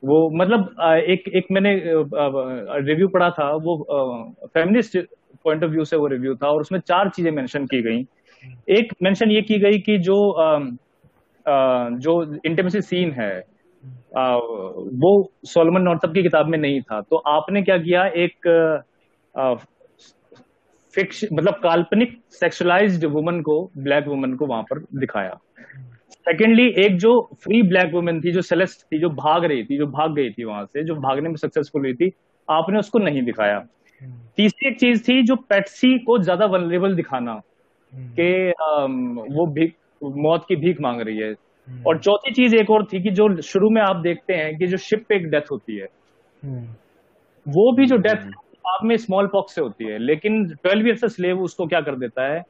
S1: वो मतलब एक एक मैंने रिव्यू पढ़ा था, वो फेमिनिस्ट पॉइंट ऑफ़ व्यू से वो रिव्यू था और उसमें चार चीज़ें मेंशन की गई। एक मेंशन ये की गई कि जो जो इंटीमेसी सीन है वो सोलमन नॉर्थअप की किताब में नहीं था। तो आपने क्या किया? एक फिक्स मतलब काल्पनिक सेक्सुअलाइज्ड वुमन को ब्लैक वुमन को वहाँ पर दिखाया। सेकेंडली एक जो फ्री ब्लैक वुमेन थी जो सेलेस्ट थी जो भाग रही थी जो भाग गई थी वहाँ से जो भागने में सक्सेसफुल हुई थी आपने उसको नहीं दिखाया। तीसरी एक चीज़ थी जो पेटसी को ज़्यादा वनरेबल दिखाना कि वो भीख मौत की भीख मांग रही है। और चौथी चीज़ एक और थी कि जो शुरू में आप देखते हैं कि जो शिप पे एक डेथ होती है वो भी जो डेथ आप में स्मॉल पॉक्स से होती है लेकिन ट्वेल्व ईयर से स्लेव उसको क्या कर देता है?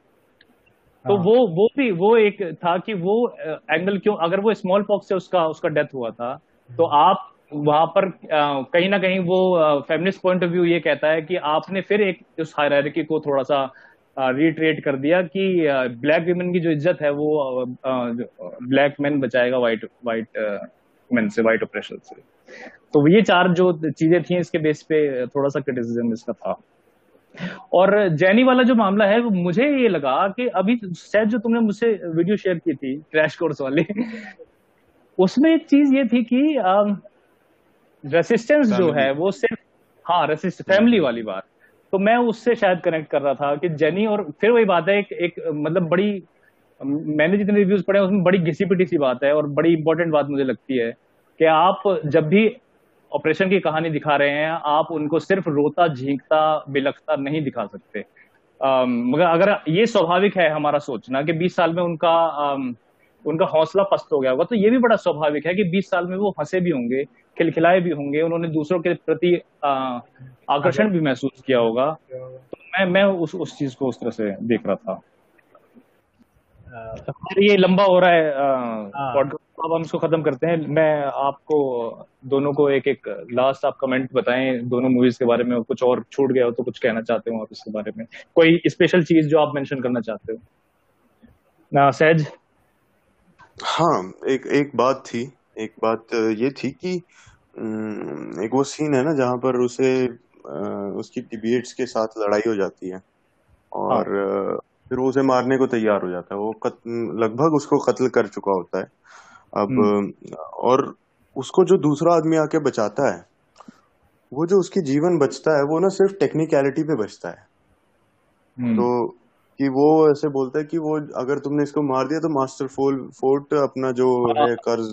S1: तो हाँ। वो वो भी वो एक था कि वो एंगल क्यों अगर वो स्मॉल पॉक्स से उसका उसका डेथ हुआ था तो हम्म। आप वहाँ पर कहीं ना कहीं वो फेमिनिस्ट पॉइंट ऑफ़ व्यू ये कहता है कि आपने फिर एक उस हायरार्की को थोड़ा सा रिट्रेट कर दिया कि ब्लैक वीमेन की जो इज़्ज़त है वो ब्लैक मैन बचाएगा वाइट वाइट मैन से व्हाइट ऑपरेशन से तो ये चार जो चीज़ें थी इसके बेस पे थोड़ा सा क्रिटिसिज्म इसका था और जैनी वाला जो मामला है वो मुझे ये लगा कि अभी शायद जो तुमने मुझसे वीडियो शेयर की थी क्रैश कोर्स वाले उसमें एक चीज़ ये थी कि रेसिस्टेंस जो है वो सिर्फ़ हाँ रेसिस्ट फैमिली वाली बात। तो मैं उससे शायद कनेक्ट कर रहा था कि जेनी और फिर वही बात है एक, एक मतलब बड़ी मैंने जितने रिव्यूज़ पढ़े उसमें बड़ी घिसी पिटी सी बात है और बड़ी इंपॉर्टेंट बात मुझे लगती है कि आप जब भी ऑपरेशन की कहानी दिखा रहे हैं। आप उनको सिर्फ़ रोता झींकता बिलखता नहीं दिखा सकते। मगर अगर ये स्वाभाविक है हमारा सोचना कि 20 साल में उनका उनका हौसला पस्त हो गया होगा तो ये भी बड़ा स्वाभाविक है कि 20 साल में वो हंसे भी होंगे खिलखिलाए भी होंगे उन्होंने दूसरों के प्रति आकर्षण भी महसूस किया होगा। तो मैं मैं उस उस चीज़ को उस तरह से देख रहा था। ये लंबा हो रहा है पॉडकास्ट अब हम इसको खत्म करते हैं। मैं आपको दोनों को एक एक लास्ट आप कमेंट बताएँ। दोनों मूवीज़ के बारे में कुछ और छूट गया हो तो कुछ कहना चाहते हो आप इसके बारे में? कोई स्पेशल चीज़ जो आप मेंशन करना चाहते हो? ना सहज?
S2: हाँ एक एक बात थी। एक बात ये थी कि एक वो सीन है ना जहाँ पर उसे उसकी डिबेट्स के साथ लड़ाई हो जाती है। और हाँ. फिर वो उसे मारने को तैयार हो जाता है। वो लगभग उसको कत्ल कर चुका होता है। अब हम्म। और उसको जो दूसरा आदमी आके बचाता है वो जो उसकी जीवन बचता है वो ना सिर्फ़ टेक्निकलिटी पे बचता है। हम्म। तो कि वो ऐसे बोलता है कि वो अगर तुमने इसको मार दिया तो मास्टर फोल फोर्ट अपना जो हाँ। है कर्ज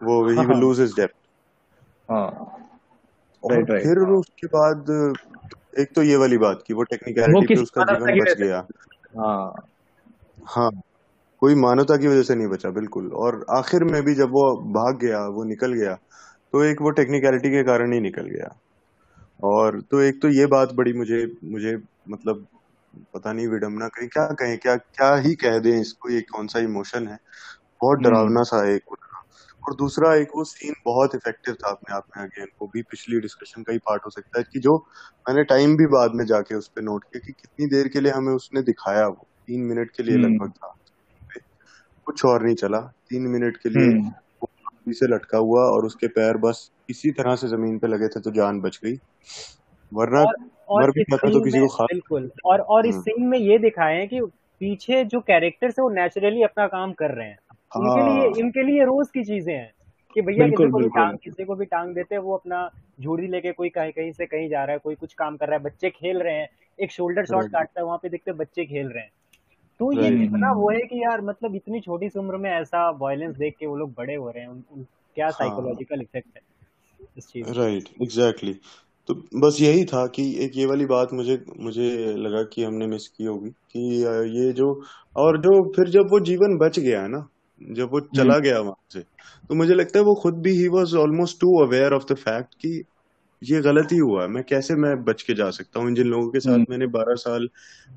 S2: वो ही विल लूज हिज डेप्ट और फिर उसके बाद एक तो ये वाली बात की वो टेक्निकलिटी पे उसका जीवन बच गया। हाँ। हाँ। कोई मानवता की वजह से नहीं बचा बिल्कुल। और आखिर में भी जब वो भाग गया वो निकल गया तो एक वो टेक्निकलिटी के कारण ही निकल गया। और तो एक तो ये बात बड़ी मुझे मुझे मतलब पता नहीं विडम्बना कहीं क्या कहें क्या क्या ही कह दें इसको ये कौन सा इमोशन है। बहुत हम्म। डरावना सा एक और दूसरा एक वो सीन बहुत इफ़ेक्टिव था अपने आप में अगेन वो भी पिछली डिस्कशन का ही पार्ट हो सकता है कि जो मैंने टाइम भी बाद में जाके उस पर नोट किया कि कितनी देर के लिए हमें उसने दिखाया वो तीन मिनट के लिए हम्म। लगभग था। कुछ और नहीं चला। तीन मिनट के लिए हम्म। से लटका हुआ और उसके पैर बस इसी तरह से ज़मीन पे लगे थे तो जान बच गई। वरना और, और मर भी जाता तो किसी को खा
S3: बिल्कुल। और और इस सीन हम्म। में ये दिखाए हैं कि पीछे जो कैरेक्टर है वो नेचुरली अपना काम कर रहे हैं। इनके हाँ। लिए इनके लिए रोज की चीज़ें हैं कि भैया किसी को भी टांग किसी को भी टांग देते हैं वो अपना झूड़ी लेके कोई कहीं कहीं से कहीं जा रहा है कोई कुछ काम कर रहा है बच्चे खेल रहे हैं। एक शोल्डर शॉट काटता है वहाँ पे देखते बच्चे खेल रहे हैं। तो ये कितना वो है कि यार मतलब इतनी छोटी सी उम्र में ऐसा वायलेंस देख के वो लोग बड़े हो रहे हैं उन, उन क्या साइकोलॉजिकल हाँ। इफ़ेक्ट है
S2: इस चीज़ राइट एग्जैक्टली तो बस यही था कि एक ये वाली बात मुझे मुझे लगा कि हमने मिस की होगी कि ये जो और जो फिर जब वो जीवन बच गया ना जब वो चला हम्म। गया वहाँ से तो मुझे लगता है वो खुद भी he was almost too aware of the fact कि ये गलत ही हुआ है। मैं कैसे मैं बच के जा सकता हूँ? जिन लोगों के साथ हम्म। मैंने बारह साल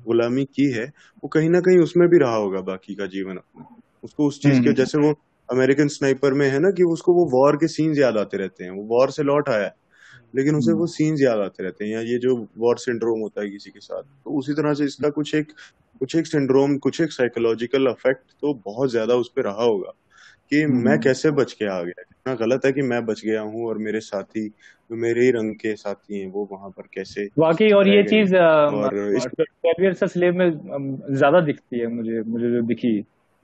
S2: गुलामी की है वो कहीं ना कहीं उसमें भी रहा होगा बाकी का जीवन अपना। उसको उस चीज़ के हम्म। जैसे वो अमेरिकन स्नाइपर में है ना कि उसको वो वॉर के सीन्स याद आते रहते हैं। वो वॉर से लौट आया लेकिन उसे वो सीन्स याद आते रहते हैं या ये जो वॉर सिंड्रोम होता है किसी के साथ। तो उसी तरह से इसका कुछ एक कुछ एक सिंड्रोम कुछ एक साइकोलॉजिकल अफेक्ट तो बहुत ज़्यादा उस पर रहा होगा। कि मैं हम्म। कैसे बच के आ गया? कितना गलत है कि मैं बच गया हूँ और मेरे साथी जो मेरे ही रंग के साथी हैं वो वहाँ पर कैसे
S1: वाकई और ये चीज़ और स्लेव में ज़्यादा दिखती है मुझे मुझे जो दिखी।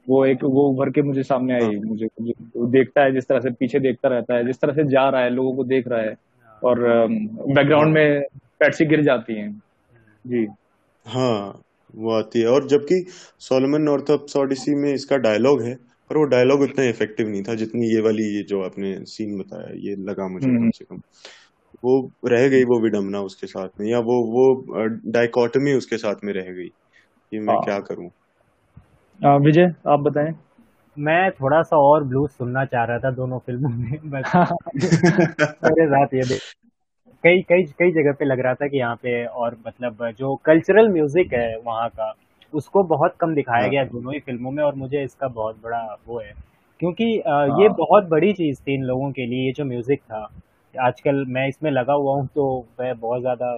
S1: वो एक वो उभर के मुझे सामने आई हाँ। मुझे, मुझे देखता है जिस तरह से पीछे देखता रहता है जिस तरह से जा रहा है लोगों को देख रहा है और बैकग्राउंड में पैटसी गिर जाती हैं। जी।
S2: हाँ वो आती है। और जबकि सोलोमन नॉर्थअप ओडिसी में इसका डायलॉग है पर वो डायलॉग उतना इफ़ेक्टिव नहीं था जितनी ये वाली ये जो आपने सीन बताया ये लगा मुझे हम्म। कम से कम। वो रह गई वो विडम्बना उसके साथ में या वो वो डाइकोटमी उसके साथ में रह गई कि मैं हाँ। क्या करूँ।
S1: विजय आप बताएँ।
S3: मैं थोड़ा सा और ब्लूज सुनना चाह रहा था दोनों फ़िल्मों में बस। मेरे साथ ये कई कई कई जगह पे लग रहा था कि यहाँ पे और मतलब जो कल्चरल म्यूज़िक है वहाँ का उसको बहुत कम दिखाया हाँ। गया दोनों ही फ़िल्मों में और मुझे इसका बहुत बड़ा वो है क्योंकि ये हाँ। बहुत बड़ी चीज़ थी इन लोगों के लिए ये जो म्यूज़िक था आजकल मैं इसमें लगा हुआ हूँ तो मैं बहुत ज़्यादा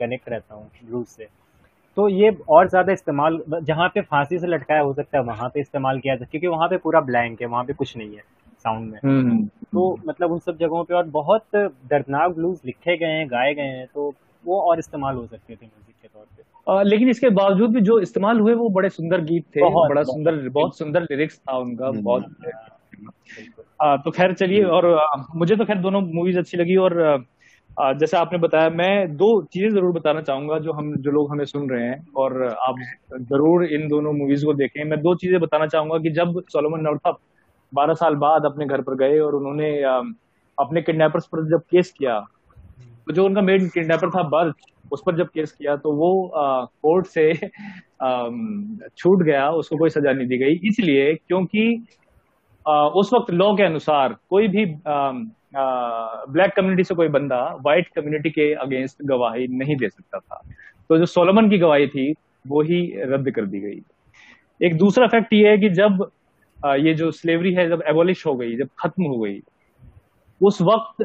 S3: कनेक्ट रहता हूँ रूस से तो ये और ज़्यादा इस्तेमाल जहाँ पे फांसी से लटकाया हो सकता है वहाँ पे इस्तेमाल किया था क्योंकि वहाँ पे पूरा ब्लैंक है वहाँ पे कुछ नहीं है साउंड में हम्म, हम्म। तो मतलब उन सब जगहों पे और बहुत दर्दनाक ब्लूज लिखे गए हैं गाए गए हैं तो वो और इस्तेमाल हो सकते थे म्यूज़िक के
S1: लेकिन इसके बावजूद भी जो इस्तेमाल हुए वो बड़े सुंदर गीत थे बहुत, बड़ा सुंदर बहुत सुंदर लिरिक्स था उनका हम्म, बहुत आ, तो खैर चलिए और आ, मुझे तो खैर दोनों मूवीज़ अच्छी लगी और आ, जैसे आपने बताया मैं दो चीज़ें ज़रूर बताना चाहूँगा जो हम जो लोग हमें सुन रहे हैं और आप ज़रूर इन दोनों मूवीज़ को देखें। मैं दो चीज़ें बताना चाहूँगा कि जब सोलोमन नौथप बारह साल बाद अपने घर पर गए और उन्होंने अपने किडनैपर्स पर जब केस किया जो उनका मेन किडनैपर था बर्च उस पर जब केस किया तो वो कोर्ट से छूट गया उसको कोई सजा नहीं दी गई। इसलिए क्योंकि आ, उस वक्त लॉ के अनुसार कोई भी ब्लैक कम्युनिटी से कोई बंदा व्हाइट कम्युनिटी के अगेंस्ट गवाही नहीं दे सकता था। तो जो सोलमन की गवाही थी वो ही रद्द कर दी गई। एक दूसरा फैक्ट ये है कि जब आ, ये जो स्लेवरी है जब एबोलिश हो गई जब खत्म हो गई उस वक्त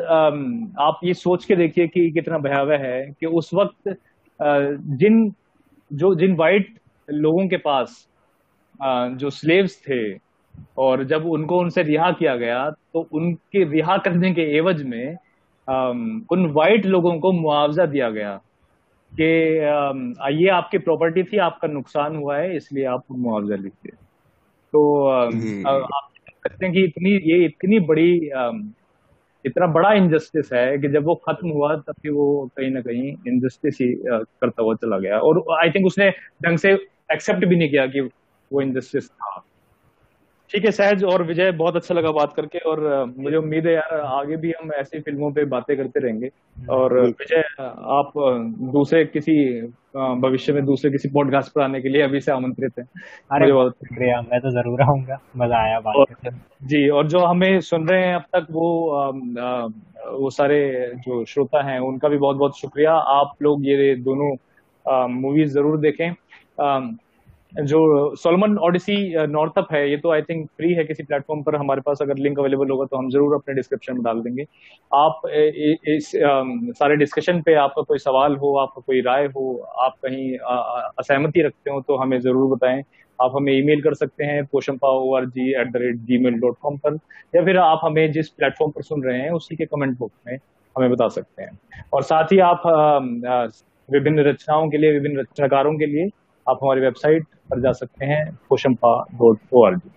S1: आप ये सोच के देखिए कि कितना भयावह है कि उस वक्त जिन जो जिन वाइट लोगों के पास जो स्लेव्स थे और जब उनको उनसे रिहा किया गया तो उनके रिहा करने के एवज में उन वाइट लोगों को मुआवजा दिया गया कि ये आपकी प्रॉपर्टी थी आपका नुकसान हुआ है इसलिए आप मुआवजा लीजिए तो हम्म। आप कहते हैं कि इतनी ये इतनी बड़ी इतना बड़ा इनजस्टिस है कि जब वो खत्म हुआ, तब भी वो कहीं ना कहीं इनजस्टिस ही करता हुआ चला गया। और आई थिंक उसने ढंग से एक्सेप्ट भी नहीं किया कि वो इनजस्टिस था। ठीक है सहज और विजय बहुत अच्छा लगा बात करके और मुझे उम्मीद है यार आगे भी हम ऐसी फ़िल्मों पे बातें करते रहेंगे। और विजय आप दूसरे किसी भविष्य में दूसरे किसी पॉडकास्ट पर आने के लिए अभी से आमंत्रित हैं।
S3: अरे बहुत शुक्रिया मैं तो ज़रूर आऊँगा। मज़ा आया बात
S1: करके। जी और जो हमें सुन रहे हैं अब तक वो आ, वो सारे जो श्रोता हैं उनका भी बहुत बहुत शुक्रिया। आप लोग ये दोनों मूवीज़ ज़रूर देखें। जो सोलमन ऑडिसी नॉर्थअप है, ये तो आई थिंक फ्री है किसी प्लेटफॉर्म पर, हमारे पास अगर लिंक अवेलेबल होगा तो हम ज़रूर अपने डिस्क्रिप्शन में डाल देंगे। आप इस सारे डिस्कशन पे आपका कोई सवाल हो, आपका कोई राय हो, आप कहीं असहमति रखते हो तो हमें ज़रूर बताएँ। आप हमें ईमेल कर सकते हैं Poshampa O R G at the rate Gmail dot com पर, या फिर आप हमें जिस प्लेटफॉर्म पर सुन रहे हैं, उसी के कमेंट बॉक्स में हमें बता सकते हैं। और साथ ही आप विभिन्न रचनाओं के लिए, विभिन्न रचनाकारों के लिए आप हमारी वेबसाइट पर जा सकते हैं कोशंपा डॉट ओ आर जी